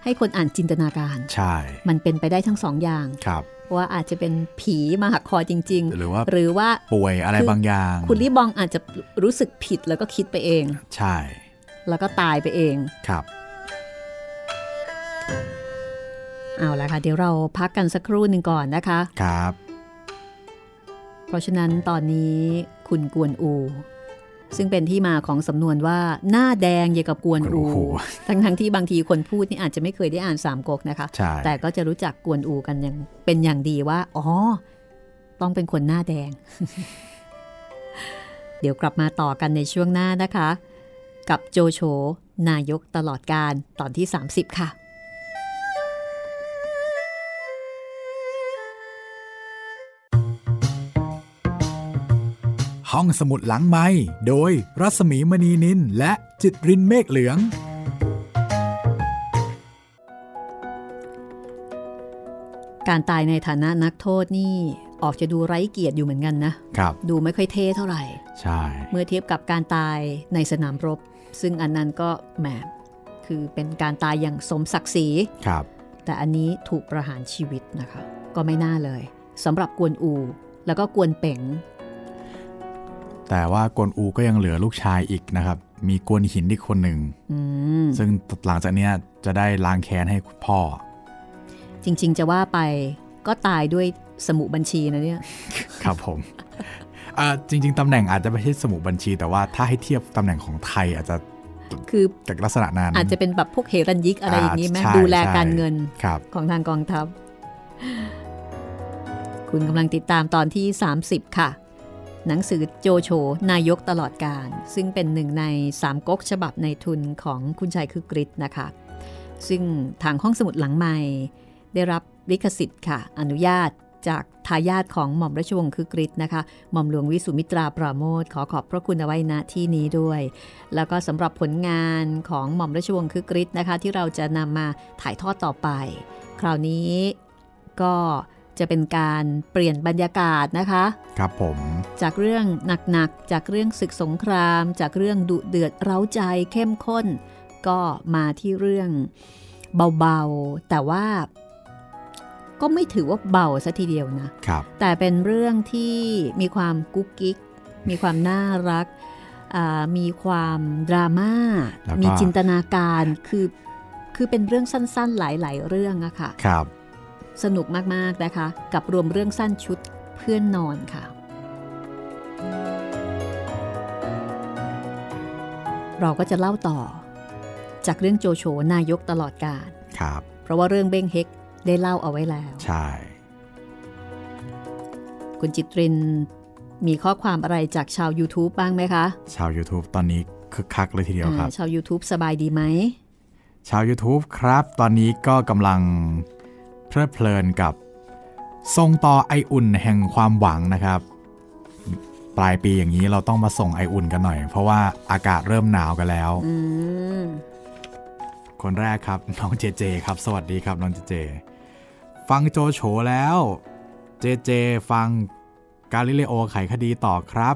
ให้คนอ่านจินตนาการ ใช่ มันเป็นไปได้ทั้งสองอย่างครับว่าอาจจะเป็นผีมาหักคอจริงหรือว่าๆหรือว่าป่วยอะไรคือบางอย่าง คุณลิบองอาจจะรู้สึกผิดแล้วก็คิดไปเอง ใช่ แล้วก็ตายไปเองครับเอาละค่ะ เดี๋ยวเราพักกันสักครู่หนึ่งก่อนนะคะ ครับเพ ราะฉะนั้นตอนนี้คุณกวนอู ซึ่งเป็นที่มาของสำนวนว่าหน้าแดงอย่างกับกวนอูกวนอู ทั้งทั้งๆที่บางทีคนพูดนี่อาจจะไม่เคยได้อ่านสามก๊กนะคะใช่แต่ก็จะรู้จักกวนอูกันอย่างเป็นอย่างดีว่า อ๋อ ต้องเป็นคนหน้าแดง เดี๋ยวกลับมาต่อกันในช่วงหน้านะคะ กับโจโฉนายกตลอดการตอนที่ 30 ค่ะ ห้องสมุดหลังไม้โดยรัศมีมณีนินและจิตรินเมฆเหลือง การตายในฐานะนักโทษนี่ออกจะดูไร้เกียรติอยู่เหมือนกันนะครับดูไม่ค่อยเท่เท่าไหร่ ใช่ เมื่อเทียบกับการตายในสนามรบ ซึ่งอันนั้นก็แหมคือเป็นการตายอย่างสมศักดิ์ศรีครับ แต่อันนี้ถูกประหารชีวิตนะคะ ก็ไม่น่าเลยสำหรับกวนอู แล้วก็กวนเป๋ง แต่ว่ากวนอูก็ยังเหลือลูกชายอีกนะครับ มีกวนหินอีกคนหนึ่งอืมซึ่งหลังจากเนี้ยจะได้ล้างแค้นให้คุณพ่อ จริง ๆ จะว่าไปก็ตายด้วยสมุบัญชีนะเนี่ย ครับผมอ่าจริง ๆตำแหน่งอาจจะไม่ใช่สมุดบัญชี แต่ว่าถ้าให้เทียบตำแหน่งของไทยอาจจะคือจากลักษณะนั้น อาจจะเป็นแบบพวกเฮรัญยิกอะไรอย่างนี้ไหมใช่ดูแลใช่การเงินครับของทางกองทัพ คุณกำลังติดตามตอนที่ 30 ค่ะ หนังสือโจโฉนายกตลอดการ ซึ่งเป็นหนึ่งในสามก๊กฉบับในทุนของคุณชัยคือกริชนะคะ ซึ่งทางห้องสมุดหลังใหม่ ได้รับลิขสิทธิ์ค่ะ อนุญาตจากทายาทของหม่อมราชวงศ์คือกริชนะคะ หม่อมหลวงวิสุมิตราปราโมทขอขอบพระคุณเอาไว้ณที่นี้ด้วย แล้วก็สำหรับผลงานของหม่อมราชวงศ์คือกริชนะคะ ที่เราจะนำมาถ่ายทอดต่อไป คราวนี้ก็ จะเป็นการเปลี่ยนบรรยากาศนะคะ ครับผม จากเรื่องหนักๆ จากเรื่องศึกสงคราม จากเรื่องดุเดือดเร้าใจเข้มข้น ก็มาที่เรื่องเบาๆ แต่ว่าก็ไม่ถือว่าเบาซะทีเดียวนะ ครับ แต่เป็นเรื่องที่มีความกุ๊กกิ๊ก มีความน่ารักอ่ามีความดราม่าแล้วก็มีจินตนาการ คือ คือเป็นเรื่องสั้นๆ หลาย ๆ เรื่องอะค่ะ ครับ สนุกมากๆนะคะ กับรวมเรื่องสั้นชุดเพื่อนนอนค่ะ เราก็จะเล่าต่อ จากเรื่องโจโฉนายกตลอดกาลครับ เพราะว่าเรื่องเบ้งเฮกได้เล่าเอาไว้แล้ว ใช่ คุณจิตรินมีข้อความอะไรจากชาว YouTube บ้างไหมคะ ชาว YouTube ตอนนี้คึกคักเลยทีเดียวครับอ่าชาว YouTube สบายดีไหม ชาว YouTube ครับ ตอนนี้ก็กำลัง เพลิดเพลินกับ ทรงต่อไออุ่นแห่งความหวังนะครับ ปลายปีอย่างนี้เราต้องมาส่งไออุ่นกันหน่อย เพราะว่าอากาศเริ่มหนาวกันแล้วอืมคนแรกครับน้องเจเจครับ สวัสดีครับน้องเจเจ ฟังโจโฉแล้ว เจเจ ฟังกาลิเลโอไขคดีต่อครับ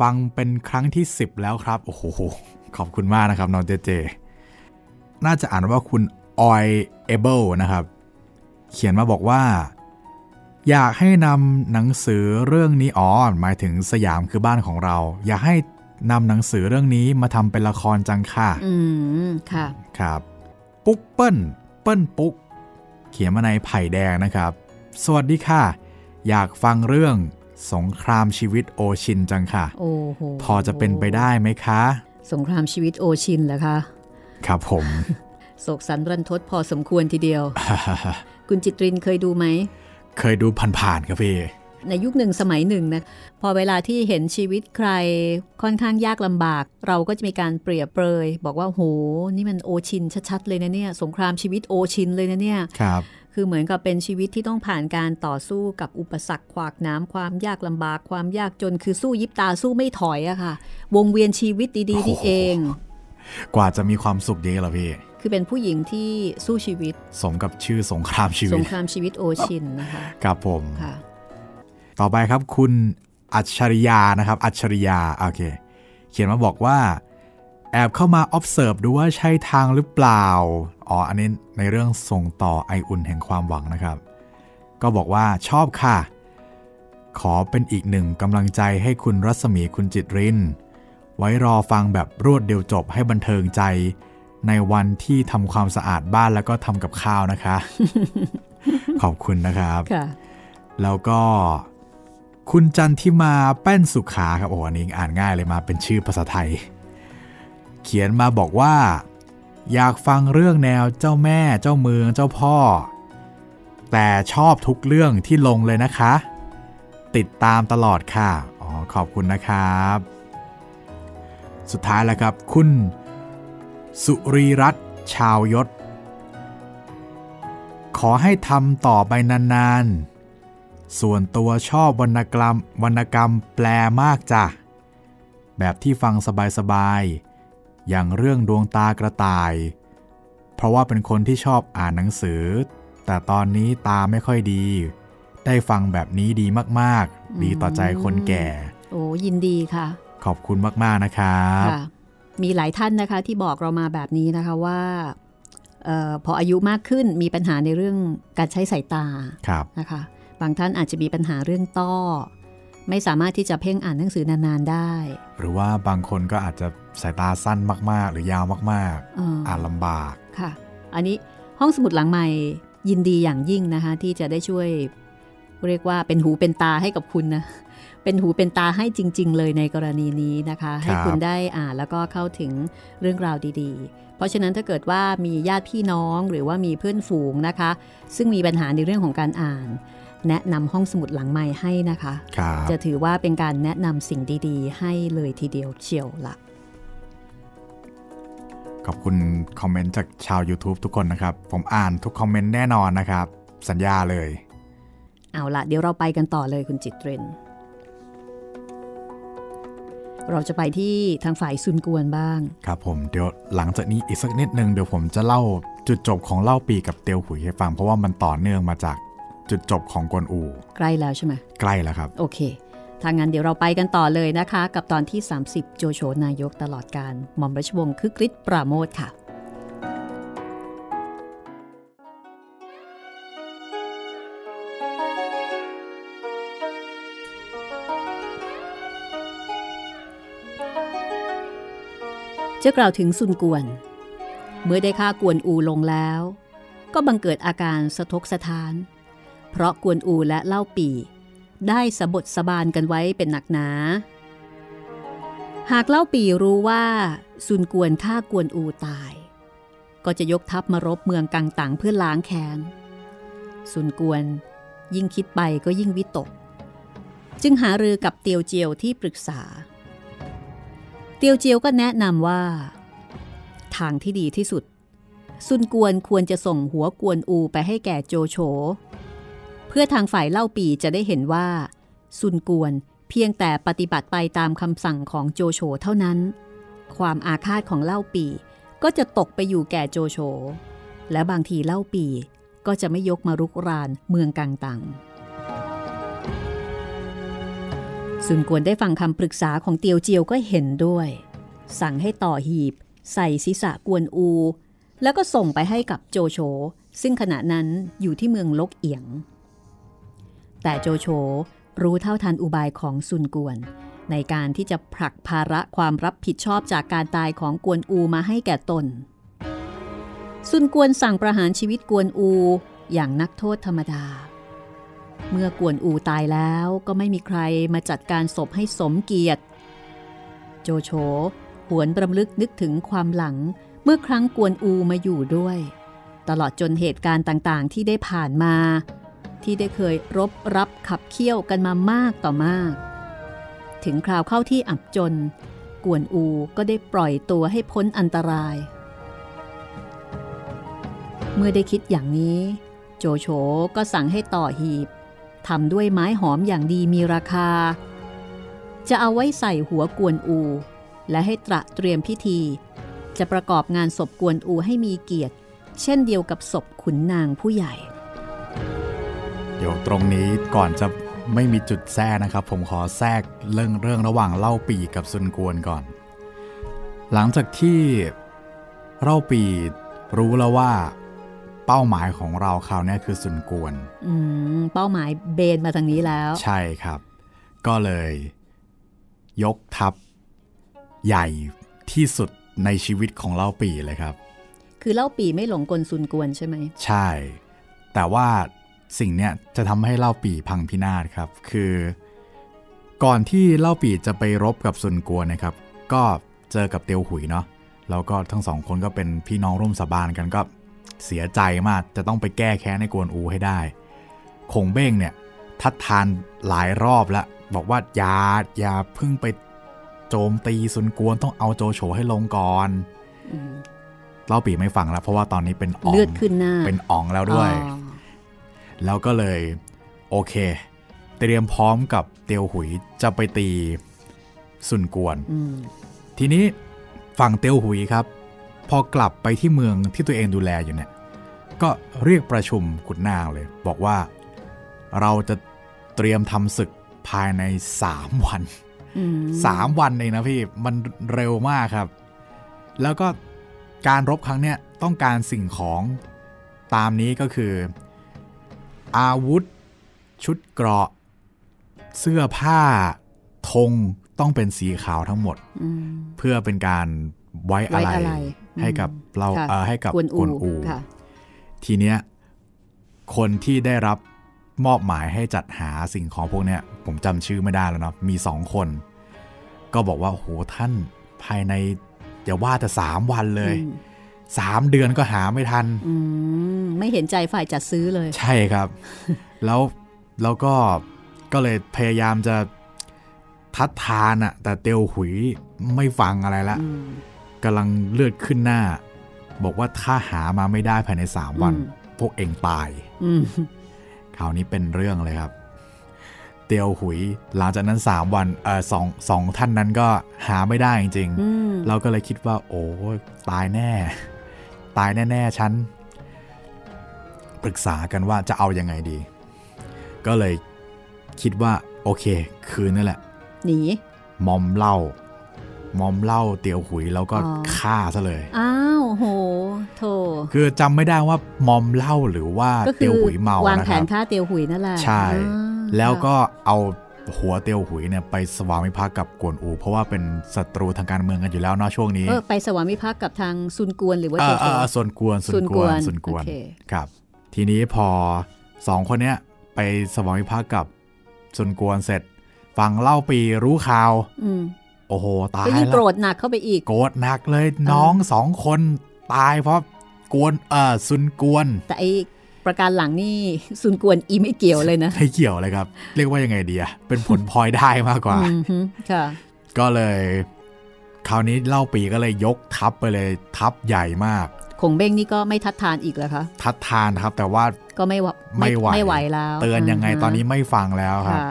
ฟังเป็นครั้งที่ 10 แล้วครับ โอ้โห ขอบคุณมากนะครับน้องเจเจ น่าจะอ่านว่าคุณออยเอเบิลนะครับ เขียนมาบอกว่า อยากให้นำหนังสือเรื่องนี้อ๋อหมายถึงสยามคือบ้านของเรา อยากให้นำหนังสือเรื่องนี้มาทำเป็นละครจังค่ะ อืม ค่ะ ครับ ปุ๊กเปิ้ล เปิ้ลปุ๊ก เขียนมาในไผ่แดงนะครับ สวัสดีค่ะ อยากฟังเรื่องสงครามชีวิตโอชินจังค่ะ โอ้โห พอจะเป็นไปได้ไหมคะ สงครามชีวิตโอชินเหรอคะ ครับผม โศกสันรันทดพอสมควรทีเดียว คุณจิตรินเคยดูไหม เคยดูผ่านๆครับพี่ในยุคหนึ่งสมัยหนึ่งนะพอเวลาที่เห็นชีวิตใครค่อนข้างยากลำบาก เราก็จะมีการเปรียบเปรย บอกว่าโหนี่มันโอชินชัดๆเลยนะเนี่ยสงครามชีวิตโอชินเลยนะเนี่ยครับ คือเหมือนกับเป็นชีวิตที่ต้องผ่านการต่อสู้กับอุปสรรคขวากน้ำความยากลำบากความยากจนคือสู้ยิบตาสู้ไม่ถอยอะค่ะ วงเวียนชีวิตดีๆนี่เอง กว่าจะมีความสุขเยอะเหรอพี่ คือเป็นผู้หญิงที่สู้ชีวิต สมกับชื่อสงครามชีสวิตงครามชีวิตโอชินนะคะครับผมค่ะต่อไปครับคุณอัจฉริยานะครับ อัจฉริยาโอเค เขียนมาบอกว่า แอบเข้ามา observe ดูว่าใช่ทางหรือเปล่า อ๋อ อันนี้ในเรื่องส่งต่อไออุ่นแห่งความหวังนะครับ ก็บอกว่าชอบค่ะ ขอเป็นอีกหนึ่งกำลังใจให้คุณรัศมีคุณจิตริน ไว้รอฟังแบบรวดเดียวจบให้บันเทิงใจ ในวันที่ทำความสะอาดบ้านแล้วก็ทำกับข้าวนะคะ ขอบคุณนะครับค่ะแล้วก็คุณจันทิมาแป้นสุขาครับโอ้โหอันนี้อ่านง่ายเลยมาเป็นชื่อภาษาไทย เขียนมาบอกว่า อยากฟังเรื่องแนวเจ้าแม่เจ้าเมืองเจ้าพ่อ แต่ชอบทุกเรื่องที่ลงเลยนะคะ ติดตามตลอดค่ะ อ๋อ ขอบคุณนะครับ สุดท้ายแล้วครับ คุณ สุรีรัตน์ชาวยศ ขอให้ทำต่อไปนานๆ ส่วนตัวชอบวรรณกรรมวรรณกรรมแปลมากจ้ะ แบบที่ฟังสบายๆ อย่างเรื่องดวงตากระต่าย เพราะว่าเป็นคนที่ชอบอ่านหนังสือ แต่ตอนนี้ตาไม่ค่อยดี ได้ฟังแบบนี้ดีมากๆ ดีต่อใจคนแก่ โอ้ยินดีค่ะ ขอบคุณมากๆนะครับค่ะ มีหลายท่านนะคะที่บอกเรามาแบบนี้นะคะว่าเออพออายุมากขึ้นมีปัญหาในเรื่องการใช้สายตาครับนะคะ บางท่านอาจจะมีปัญหาเรื่องต้อ ไม่สามารถที่จะเพ่งอ่านหนังสือนานๆได้ หรือว่าบางคนก็อาจจะสายตาสั้นมากๆ หรือยาวมากเออๆอ่านลำบากค่ะ อันนี้ห้องสมุดหลังใหม่ยินดีอย่างยิ่งนะคะ ที่จะได้ช่วย เรียกว่าเป็นหูเป็นตาให้กับคุณนะ เป็นหูเป็นตาให้จริง ๆ เลยในกรณีนี้นะคะ ให้คุณได้อ่านแล้วก็เข้าถึงเรื่องราวดีๆ เพราะฉะนั้นถ้าเกิดว่ามีญาติพี่น้องหรือว่ามีเพื่อนฝูงนะคะ ซึ่งมีปัญหาในเรื่องของการอ่าน แนะนำห้องสมุดหลังใหม่ให้นะคะครับจะถือว่าเป็นการแนะนำสิ่งดีๆ ให้เลยทีเดียวเชียวละขอบคุณคอมเมนต์จากชาว YouTube ทุกคนนะครับ ผมอ่านทุกคอมเมนต์แน่นอนนะครับ สัญญาเลย เอาละเดี๋ยวเราไปกันต่อเลยคุณจิตเรน เราจะไปที่ทางฝ่ายซุนกวนบ้าง ครับผมเดี๋ยวหลังจากนี้อีกสักนิดนึงเดี๋ยวผมจะเล่าจุดจบของเล่าปีกับเตียวหุยให้ฟัง เพราะว่ามันต่อเนื่องมาจากจุดจบของกวนอู ใกล้แล้วใช่ไหมใกล้แล้วครับ โอเคถ้างั้นเดี๋ยวเราไปกันต่อเลยนะคะ กับตอนที่ 30 โจโฉนายกตลอดการหม่อมราชวงศ์คึกฤทธิ์ปราโมทค่ะ จะกล่าวถึงซุนกวน เมื่อได้ฆ่ากวนอูลงแล้ว ก็บังเกิดอาการสะทกสะท้าน เพราะกวนอูและเล่าปีได้สะบดสะบานกันไว้เป็นหนักหนา หากเล่าปีรู้ว่าซุนกวนฆ่ากวนอูตาย ก็จะยกทัพมารบเมืองกังตังเพื่อล้างแค้นซุนกวนยิ่งคิดไปก็ยิ่งวิตก จึงหารือกับเตียวเจียวที่ปรึกษา เตียวเจียวก็แนะนำว่า ทางที่ดีที่สุด ซุนกวนควรจะส่งหัวกวนอูไปให้แก่โจโฉเพื่อทางฝ่ายเล่าปีจะได้เห็นว่า ซุนกวนเพียงแต่ปฏิบัติไปตามคำสั่งของโจโฉเท่านั้น ความอาฆาตของเล่าปีก็จะตกไปอยู่แก่โจโฉและบางทีเล่าปีก็จะไม่ยกมารุกรานเมืองกังตัง ซุนกวนได้ฟังคำปรึกษาของเตียวเจียวก็เห็นด้วย สั่งให้ต่อหีบ ใส่ศีรษะกวนอู แล้วก็ส่งไปให้กับโจโฉซึ่งขณะนั้นอยู่ที่เมืองลกเอียง แต่โจโฉรู้เท่าทันอุบายของซุนกวน ในการที่จะผลักภาระความรับผิดชอบจากการตายของกวนอูมาให้แก่ตน ซุนกวนสั่งประหารชีวิตกวนอูอย่างนักโทษธรรมดา เมื่อกวนอูตายแล้วก็ไม่มีใครมาจัดการศพให้สมเกียรติ โจโฉหวนรำลึกนึกถึงความหลังเมื่อครั้งกวนอูมาอยู่ด้วย ตลอดจนเหตุการณ์ต่างๆ ที่ได้ผ่านมา ที่ได้เคยรบรับขับเคี่ยวกันมามากต่อมาก ถึงคราวเข้าที่อับจน กวนอูก็ได้ปล่อยตัวให้พ้นอันตราย เมื่อได้คิดอย่างนี้ โจโจโฉก็สั่งให้ต่อหีบ ทำด้วยไม้หอมอย่างดีมีราคา จะเอาไว้ใส่หัวกวนอู และให้ตระเตรียมพิธี จะประกอบงานศพกวนอูให้มีเกียรติ เช่นเดียวกับศพขุนนางผู้ใหญ่ เดี๋ยวตรงนี้ก่อนจะไม่มีจุดแทรกนะครับ ผมขอแทรกเรื่องเรื่องระหว่างเล่าปีกับซุนกวนก่อน หลังจากที่เล่าปีรู้แล้วว่า เป้าหมายของเราคราวนี้คือซุนกวนอืมเป้าหมายเบนมาทางนี้แล้ว ใช่ครับ ก็เลย ยกทัพใหญ่ที่สุดในชีวิตของเล่าปีเลยครับ คือเล่าปีไม่หลงกลซุนกวนใช่ไหม ใช่ แต่ว่าสิ่งเนี้ยจะทำให้เล่าปีพังพินาศครับ คือ ก่อนที่เล่าปีจะไปรบกับซุนกวนนะครับ ก็เจอกับเตียวหุยเนาะแล้วก็ทั้งสองคนก็เป็นพี่น้องร่วมสาบานกันก็ เสียใจมากจะต้องไปแก้แค้นในกวนอูให้ได้คงเบ้งเนี่ยทัดทานหลายรอบแล้ว บอกว่าอย่าอย่าเพิ่งไปโจมตีซุนกวนต้องเอาโจโฉให้ลงก่อนอืมเล่าปีไม่ฟังแล้ว เพราะว่าตอนนี้เป็นอ๋องเลือดขึ้นหน้าเป็นอ๋องแล้วด้วยอ๋อแล้วก็เลย โอเค เตรียมพร้อมกับเตียวหุยจะไปตีซุนกวนอืมทีนี้ฝั่งเตียวหุยครับ พอกลับไปที่เมืองที่ตัวเองดูแลอยู่เนี่ย ก็เรียกประชุมขุนนางเลย บอกว่าเราจะเตรียมทำศึกภายใน3วันอืม3วันเองนะพี่ มันเร็วมากครับ แล้วก็การรบครั้งเนี้ยต้องการสิ่งของตามนี้ก็คือ อาวุธ ชุดเกราะ เสื้อผ้าธงต้องเป็นสีขาวทั้งหมดอืมเพื่อเป็นการไว้อะไรไว้อะไรให้กับอืมเราค่ะเอ่อให้กับกวนอูกวนอูค่ะ ทีเนี้ยคนที่ได้รับมอบหมายให้จัดหาสิ่งของพวกเนี้ยผมจำชื่อไม่ได้แล้วเนาะมีสองคน ก็บอกว่าโอ้โหท่านภายในอย่าว่าแต่สามวันเลยอืมสามเดือนก็หาไม่ทันอืมไม่เห็นใจฝ่ายจัดซื้อเลย ใช่ครับ แล้วแล้วก็ก็เลยพยายามจะทัดทานอะแต่เตียวหุยไม่ฟังอะไรละอืมกำลังเลือดขึ้นหน้า บอกว่าถ้าหามาไม่ได้ภายในสามวันอืมพวกเองตายอืมคราวนี้เป็นเรื่องเลยครับ เตียวหุย หลังจากนั้น3วันเออสองสองท่านนั้นก็หาไม่ได้จริงอืมๆเราก็เลยคิดว่า โอ้ตายแน่ ตายแน่ๆฉันปรึกษากันว่าจะเอายังไงดี ก็เลยคิดว่า โอเค คืนนั่นแหละหนีมอมเหล้ามอมเหล้าเตียวหุยแล้วก็อ๋อฆ่าซะเลย อ้าวโห โถคือจำไม่ได้ว่ามอมเหล้าหรือว่าก็คืเตียวหุยเมาวางนะแผครันบฆ่าเตียวหุยนั่นแหละใช่อ่าแล้วก็ค่ะเอาหัวเตียวหุยเนี่ยไปสวามิภักดิ์กับกวนอู เพราะว่าเป็นศัตรูทางการเมืองกันอยู่แล้วเนาะช่วงนี้เออไปสวามิภักดิ์กับทางซุนกวนหรือว่าเอโจอโฉเออส่วนกวนส่วนกวนส่วนกวนโอเคครับ ทีนี้พอสองคนเนี้ยไปสวามิภักดิ์กับส่วนกวนเสร็จฝั่งเล่าปีรู้ข่าวอืมโอ้โหตายก็ยิ่งแล้โกรวธหนักเข้าไปอีก โกรธหนักเลยน้องสองคน ตายเพราะกวนเออซุนกวน แต่ไอประการหลังนี่ซุนกวนอีไม่เกี่ยวเลยนะไม่เกี่ยวเลยครับ เรียกว่ายังไงดีอะเป็นผลพลอยได้มากกว่าอืมฮึค่ะก็เลย คราวนี้เล่าปีก็เลยยกทัพไปเลยทัพใหญ่มากคงเบ้งนี่ก็ไม่ทัดทานอีกแล้วคะทัดทานครับ แต่ว่าก็ไม่วะไม่ไหวไม่ไหวแล้ว เตือนยังไงาฮะตอนนี้ไม่ฟังแล้วครับค่ะ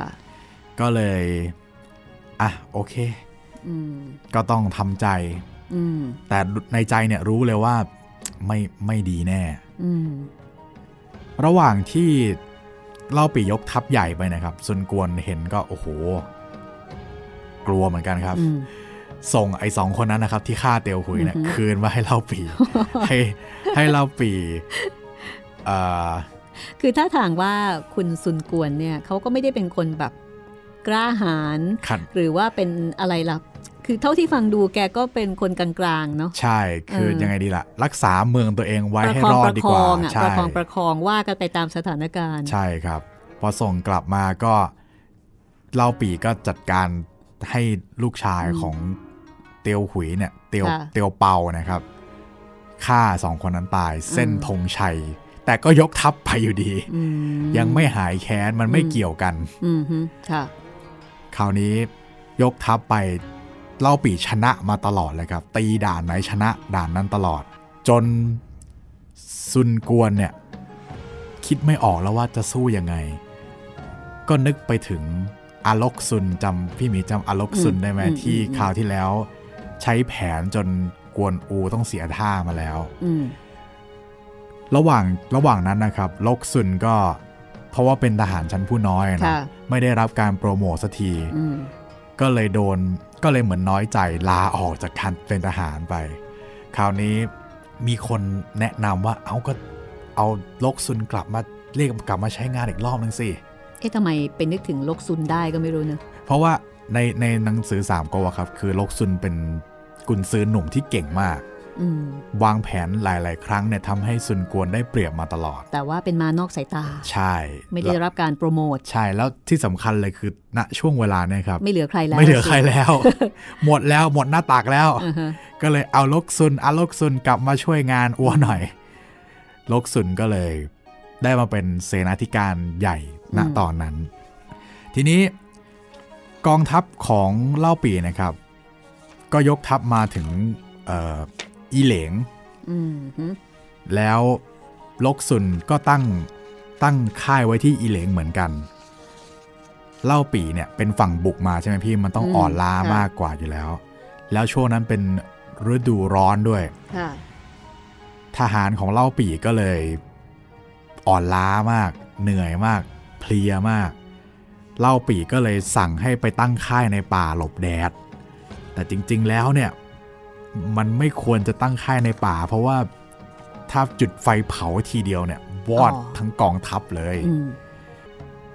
ก็เลย อะโอเคอืมก็ต้องทำใจอืม แต่ในใจเนี่ยรู้เลยว่าไม่ไม่ดีแน่อืมระหว่างที่เล่าปียกทัพใหญ่ไปนะครับซุนกวนเห็นก็โอ้โห กลัวเหมือนกันครับอืมส่งไอ้สองคนนั้นนะครับ ที่ฆ่าเตียวหุยเนี่ยอือฮึคืนมาให้เล่าปี ให้ให้เล่าปีเอ่อคือถ้าถามว่าคุณซุนกวนเนี่ยเขาก็ไม่ได้เป็นคนแบบกล้าหาญขัดหรือว่าเป็นอะไรล่ะ คือเท่าที่ฟังดูแกก็เป็นคนกลางๆเนาะใช่ คือเออยังไงดีล่ะ รักษาเมืองตัวเองไว้ประให้คองรอปดระดีคกว่าองอะใช่ประคองประคองว่ากันไปตามสถานการณ์ ใช่ครับ พอส่งกลับมาก็เล่าปีก็จัดการให้ลูกชายอืมของเตียวหุยเนี่ย เตียวค่ะเตียวเปานะครับฆ่าสองคนนั้นตายเส้นอืมธงชัย แต่ก็ยกทัพไปอยู่ดีอืมยังไม่หายแค้นมันไม่อืมเกี่ยวกันอืมฮึค่ะคราวนี้ยกทัพไป เล่าปีชนะมาตลอดเลยครับ ตีด่านไหนชนะด่านนั้นตลอด จนซุนกวนเนี่ย คิดไม่ออกแล้วว่าจะสู้ยังไง ก็นึกไปถึงอาลกซุนจำพี่หมีจำอาลกซุนอืมได้ไหมอืมที่อืมคราวที่แล้ว ใช้แผนจนกวนอูต้องเสียท่ามาแล้วอืมระหว่างระหว่างนั้นนะครับ ลกซุนก็เพราะว่าเป็นทหารชั้นผู้น้อยนะค่ะไม่ได้รับการโปรโมทสักทีอืมก็เลยโดน ก็เลยเหมือนน้อยใจลาออกจากการเป็นทหารไป คราวนี้มีคนแนะนำว่าเอาก็เอาลกซุนกลับมาเรียกกลับมาใช้งานอีกรอบนึงสิเอ๊ะทำไมไปนึกถึงลกซุนได้ก็ไม่รู้นะเพราะว่าในในหนังสือสามก๊กอะครับ คือลกซุนเป็นกุนซือหนุ่มที่เก่งมากอืม วางแผนหลาย ๆ ครั้งเนี่ยทำให้ซุนกวนได้เปรียบมาตลอด แต่ว่าเป็นมานอกสายตา ใช่ ไม่ได้รับการโปรโมท ใช่ แล้วที่สำคัญเลยคือณช่วงเวลาเนี่ยครับ ไม่เหลือใครแล้ว ไม่เหลือใครสิแล้ว หมดแล้วหมดหน้าตากแล้วอ่าฮะก็เลยเอาลกซุนเอาลกซุนกลับมาช่วยงานอ้วนหน่อย ลกซุนก็เลย ได้มาเป็นเสนาธิการใหญ่ณตอนนั้น ทีนี้กองทัพของเล่าปีนะครับ ก็ยกทัพมาถึงเอ่ออีเหลงอืมฮึแล้วลกซุนก็ตั้งตั้งค่ายไว้ที่อีเหลงเหมือนกัน เล่าปีเนี่ยเป็นฝั่งบุกมาใช่ไหมพี่มันต้องอ่อนล้ามากกว่าอยู่แล้ว แล้วช่วงนั้นเป็นฤดูร้อนด้วยค่ะทหารของเล่าปีก็เลย อ่อนล้ามาก เหนื่อยมาก เพลียมาก เล่าปีก็เลยสั่งให้ไปตั้งค่ายในป่าหลบแดด แต่จริง ๆ แล้วเนี่ย มันไม่ควรจะตั้งค่ายในป่า เพราะว่าถ้าจุดไฟเผาทีเดียวเนี่ยวอดอ๋อทั้งกองทัพเลยอืม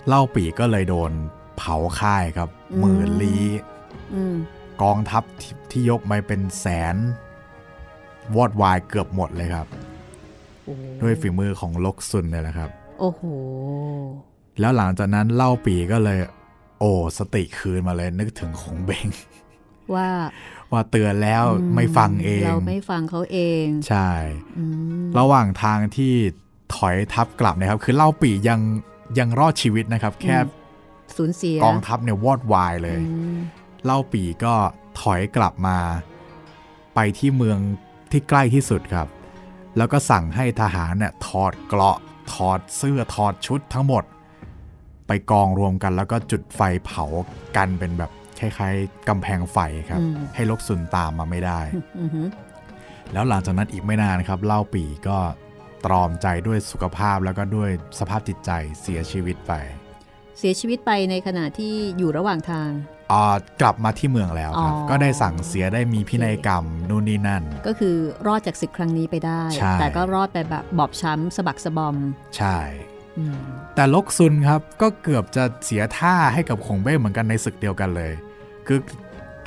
เล่าปีก็เลยโดนเผาค่ายครับอืมหมื่นลี้อืมกองทัพที่ที่ยกมาเป็นแสน วอดวายเกือบหมดเลยครับโอ้ด้วยฝีมือของลกซุนเนี่ยแหละครับ โอ้โห แล้วหลังจากนั้นเล่าปีก็เลย โอ้สติคืนมาเลยนึกถึงของเบงว่า ว่าเตือนแล้วอืไม่ฟังเอง เราไม่ฟังเขาเอง ใช่อืมระหว่างทางที่ถอยทัพกลับนะครับ คือเล่าปียังยังรอดชีวิตนะครับ แค่สูญเสียกองทัพเนี่ยวอดวายเลยอืมเล่าปีก็ถอยกลับมา ไปที่เมืองที่ใกล้ที่สุดครับ แล้วก็สั่งให้ทหารเนี่ยถอดเกราะถอดเสื้อถอดชุดทั้งหมด ไปกองรวมกันแล้วก็จุดไฟเผากันเป็นแบบ คล้ายๆกำแพงไฟครับอืมให้ลกซุนตามมาไม่ได้อือหือแล้วหลังจากนั้นอีกไม่นานครับ เล่าปีก็ตรอมใจด้วยสุขภาพแล้วก็ด้วยสภาพจิตใจเสียชีวิตไป เสียชีวิตไปในขณะที่อยู่ระหว่างทางอ่ากลับมาที่เมืองแล้วครับอ๋อก็ได้สั่งเสียได้มีพินัยกรรมนู่นนี่นั่น ก็คือรอดจากศึกครั้งนี้ไปได้ใช่แต่ก็รอดไปแบบบอบช้ำสะบักสะบอม ใช่อืม แต่ลกซุนครับก็เกือบจะเสียท่าให้กับขงเบ้งเหมือนกันในศึกเดียวกันเลย คือ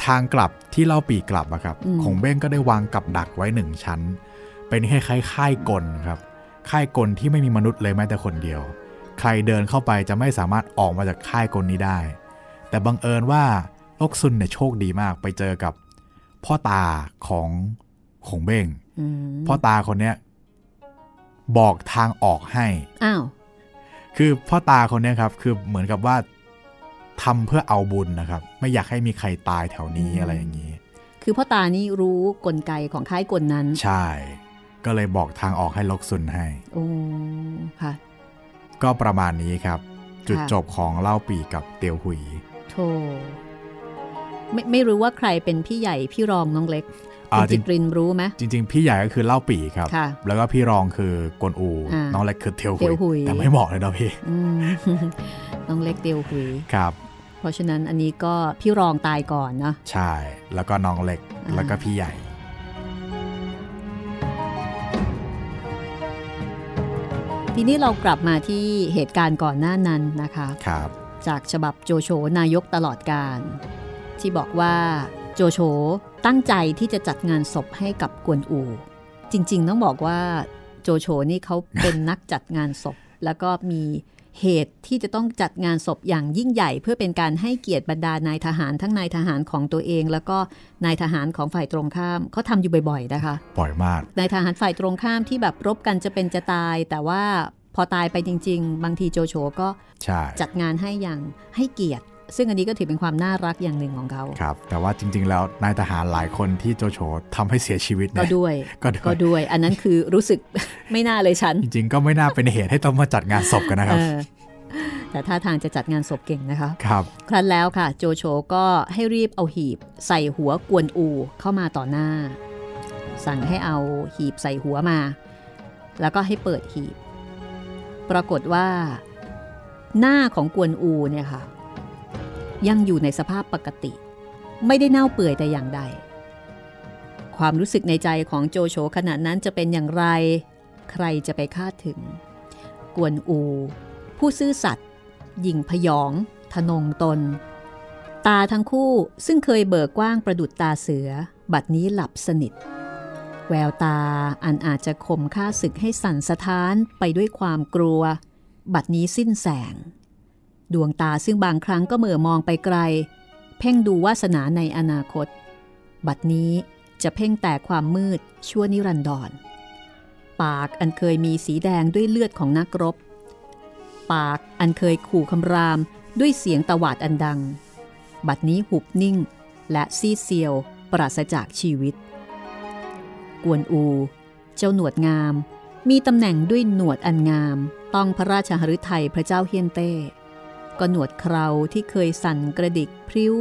ทางกลับที่เล่าปีกลับอะครับขงเบ้งก็ได้วางกับดักไว้หนึ่งชั้น เป็นคล้ายๆค่ายกลครับค่ายกลที่ไม่มีมนุษย์เลยแม้แต่คนเดียว ใครเดินเข้าไปจะไม่สามารถออกมาจากค่ายกลนี้ได้ แต่บังเอิญว่าลกซุนเนี่ยโชคดีมากไปเจอกับพ่อตาของขงเบ้งอืมพ่อตาคนเนี้ยบอกทางออกให้อ้าว คือพ่อตาคนเนี้ยครับคือเหมือนกับว่าทำเพื่อเอาบุญนะครับ ไม่อยากให้มีใครตายแถวนี้อะไรอย่างนี้ คือพ่อตานี่รู้กลไกของค่ายกลนั้น ใช่ ก็เลยบอกทางออกให้ลกซุนให้โอ้ค่ะ ก็ประมาณนี้ครับ จุดค่ะจบของเล่าปีกับเตียวหุยโธ่ไม่ไม่รู้ว่าใครเป็นพี่ใหญ่พี่รองน้องเล็กอ่า คุณจิตรินรู้ไหมจริง ๆ พี่ใหญ่ก็คือเล่าปีครับค่ะแล้วก็พี่รองคือกวนอูอ่าน้องเล็กคือเตียวเตียวหุย แต่ไม่บอกเลยนะพี่อืมน้องเล็กเตียวหุยครับเพราะฉะนั้นอันนี้ก็พี่รองตายก่อนเนาะใช่ แล้วก็น้องเล็กอ่าแล้วก็พี่ใหญ่ ทีนี้เรากลับมาที่เหตุการณ์ก่อนหน้านั้นนะคะครับ จากฉบับโจโฉนายกตลอดการ ที่บอกว่า โจโฉตั้งใจที่จะจัดงานศพให้กับกวนอู จริง ๆ ต้องบอกว่าโจโฉนี่เขาเป็นนักจัดงานศพ แล้วก็มีเหตุที่จะต้องจัดงานศพอย่างยิ่งใหญ่ เพื่อเป็นการให้เกียรติบรรดานายทหารทั้งนายทหารของตัวเอง แล้วก็นายทหารของฝ่ายตรงข้ามเขาทำอยู่บ่อยๆนะคะปล่อยมากนายทหารฝ่ายตรงข้ามที่แบบรบกันจะเป็นจะตาย แต่ว่าพอตายไปจริง ๆ บางทีโจโฉก็ใช่จัดงานให้อย่างให้เกียรติ ซึ่งอันนี้ก็ถือเป็นความน่ารักอย่างหนึ่งของเขาครับ แต่ว่าจริง ๆ แล้วนายทหารหลายคนที่โจโฉทำให้เสียชีวิตก็เนี่ยด้วยก็ด้วยก็ด้วย อันนั้นคือรู้สึกไม่น่าเลยฉัน จริง ๆ ก็ไม่น่าเป็นเหตุให้ต้องมาจัดงานศพกันนะครับเออแต่ท่าทางจะจัดงานศพเก่งนะคะ ครับ ครั้นแล้วค่ะ โจโฉก็ให้รีบเอาหีบ ใส่หัวกวนอูเข้ามาต่อหน้า สั่งให้เอาหีบใส่หัวมา แล้วก็ให้เปิดหีบ ปรากฏว่า หน้าของกวนอูเนี่ยค่ะ ยังอยู่ในสภาพปกติ ไม่ได้เน่าเปื่อยแต่อย่างใด ความรู้สึกในใจของโจโฉขณะนั้นจะเป็นอย่างไร ใครจะไปคาดถึง กวนอู ผู้ซื่อสัตย์หยิ่งพยอง ทนงตน ตาทั้งคู่ซึ่งเคยเบิกกว้างประดุดตาเสือ บัดนี้หลับสนิท แววตาอันอาจจะข่มค่าศึกให้สั่นสะท้านไปด้วยความกลัว บัดนี้สิ้นแสง ดวงตาซึ่งบางครั้งก็เหม่อมองไปไกล เพ่งดูวาสนาในอนาคต บัดนี้จะเพ่งแต่ความมืดชั่วนิรันดร ปากอันเคยมีสีแดงด้วยเลือดของนักรบ ปากอันเคยขู่คำรามด้วยเสียงตวาดอันดัง บัดนี้หุบนิ่งและซีเซียวปราศจากชีวิต กวนอู เจ้าหนวดงาม มีตำแหน่งด้วยหนวดอันงาม ต้องพระราชหฤทัยพระเจ้าเฮียนเต้ ก็หนวดเคราที่เคยสั่นกระดิกพริ้ว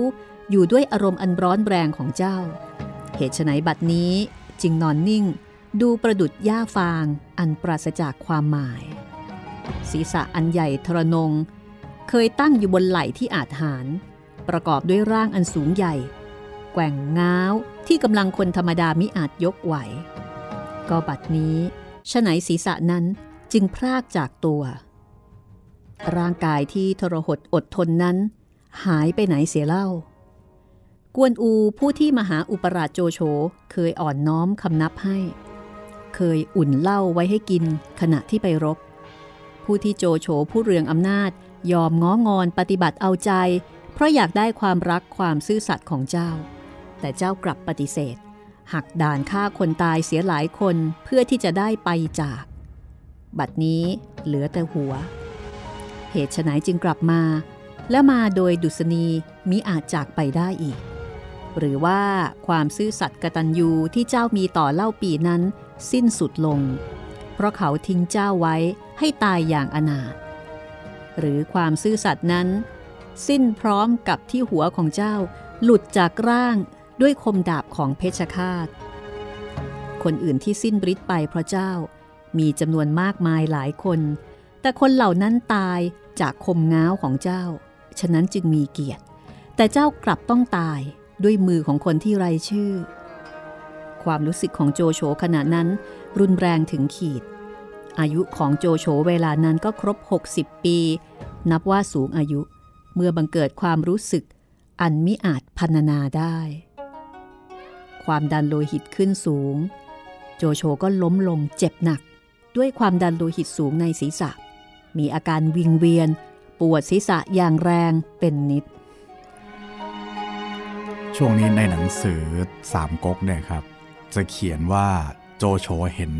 อยู่ด้วยอารมณ์อันร้อนแรงของเจ้า เหตุไฉนบัดนี้จึงนอนนิ่ง ดูประดุดหญ้าฟางอันปราศจากความหมาย ศีรษะอันใหญ่ทรนง เคยตั้งอยู่บนไหล่ที่อาจหาร ประกอบด้วยร่างอันสูงใหญ่ แกว่งง้าวที่กำลังคนธรรมดามิอาจยกไหว ก็บัดนี้ฉไหนศีรษะนั้นจึงพรากจากตัว ร่างกายที่ทรหดอดทนนั้น หายไปไหนเสียเล่า กวนอูผู้ที่มหาอุปราชโจโฉเคยอ่อนน้อมคำนับให้ เคยอุ่นเหล้าไว้ให้กินขณะที่ไปรบ ผู้ที่โจโฉผู้เรืองอำนาจยอมง้องอนปฏิบัติเอาใจ เพราะอยากได้ความรักความซื่อสัตย์ของเจ้า แต่เจ้ากลับปฏิเสธ หักด่านฆ่าคนตายเสียหลายคนเพื่อที่จะได้ไปจาก บัดนี้เหลือแต่หัว เหตุไฉนจึงกลับมา และมาโดยดุษณีมิอาจจากไปได้อีก หรือว่าความซื่อสัตย์กตัญญูที่เจ้ามีต่อเล่าปีนั้นสิ้นสุดลง เพราะเขาทิ้งเจ้าไว้ให้ตายอย่างอนาถหรือความซื่อสัตย์นั้น สิ้นพร้อมกับที่หัวของเจ้าหลุดจากร่างด้วยคมดาบของเพชฌฆาต คนอื่นที่สิ้นฤทธิ์ไปเพราะเจ้ามีจำนวนมากมายหลายคน แต่คนเหล่านั้นตายจากคมง้าวของเจ้า ฉะนั้นจึงมีเกียรติ แต่เจ้ากลับต้องตายด้วยมือของคนที่ไรชื่อ ความรู้สึกของโจโฉขณะนั้น รุนแรงถึงขีด อายุของโจโฉเวลานั้นก็ครบ 60 ปี นับว่าสูงอายุ เมื่อบังเกิดความรู้สึก อันมิอาจพรรณนาได้ ความดันโลหิตขึ้นสูง โจโฉก็ล้มลงเจ็บหนัก ด้วยความดันโลหิตสูงในศีรษะ มีอาการวิงเวียน ปวดศีรษะอย่างแรงเป็นนิด ช่วงนี้ในหนังสือสามก๊กเนี่ยครับ จะเขียนว่าโจโฉเห็น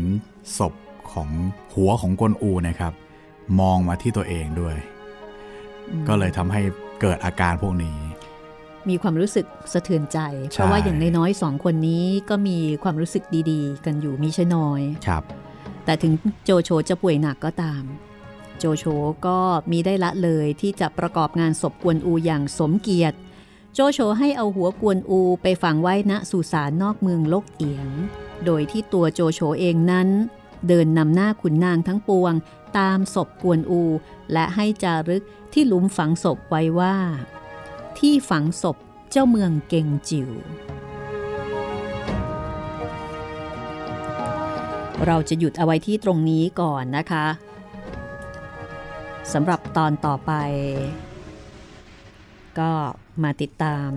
ศพของหัวของกวนอูนะครับ มองมาที่ตัวเองด้วย ก็เลยทำให้เกิดอาการพวกนี้ มีความรู้สึกสะเทือนใจใช่เพราะว่าอย่างน้อยๆสองคนนี้ก็มีความรู้สึกดีๆ กันอยู่มีใช่น้อยครับ แต่ถึงโจโฉจะป่วยหนักก็ตาม โจโฉก็มีได้ละเลยที่จะประกอบงานศพกวนอูอย่างสมเกียรติ โจโฉให้เอาหัวกวนอูไปฝังไว้ณสุสานนอกเมืองลกเอียง โดยที่ตัวโจโฉเองนั้น เดินนำหน้าขุนนางทั้งปวง ตามศพกวนอู และให้จารึกที่หลุมฝังศพไว้ว่า ที่ฝังศพเจ้าเมืองเก่งจิ๋วเราจะหยุดเอาไว้ที่ตรงนี้ก่อนนะคะ สำหรับตอนต่อไป ก็มาติดตาม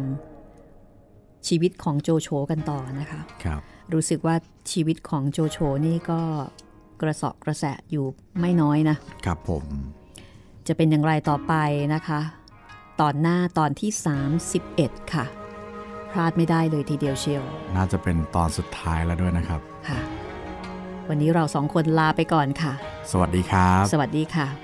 ชีวิตของโจโฉกันต่อนะคะครับรู้สึกว่าชีวิตของโจโฉนี่ก็กระเสอบกระแสะอยู่ไม่น้อยนะครับผม จะเป็นอย่างไรต่อไปนะคะ ตอนหน้าตอนที่ 31 ค่ะ พลาดไม่ได้เลยทีเดียวเชียว น่าจะเป็นตอนสุดท้ายแล้วด้วยนะครับค่ะ วันนี้เราสองคนลาไปก่อนค่ะ สวัสดีครับ สวัสดีค่ะ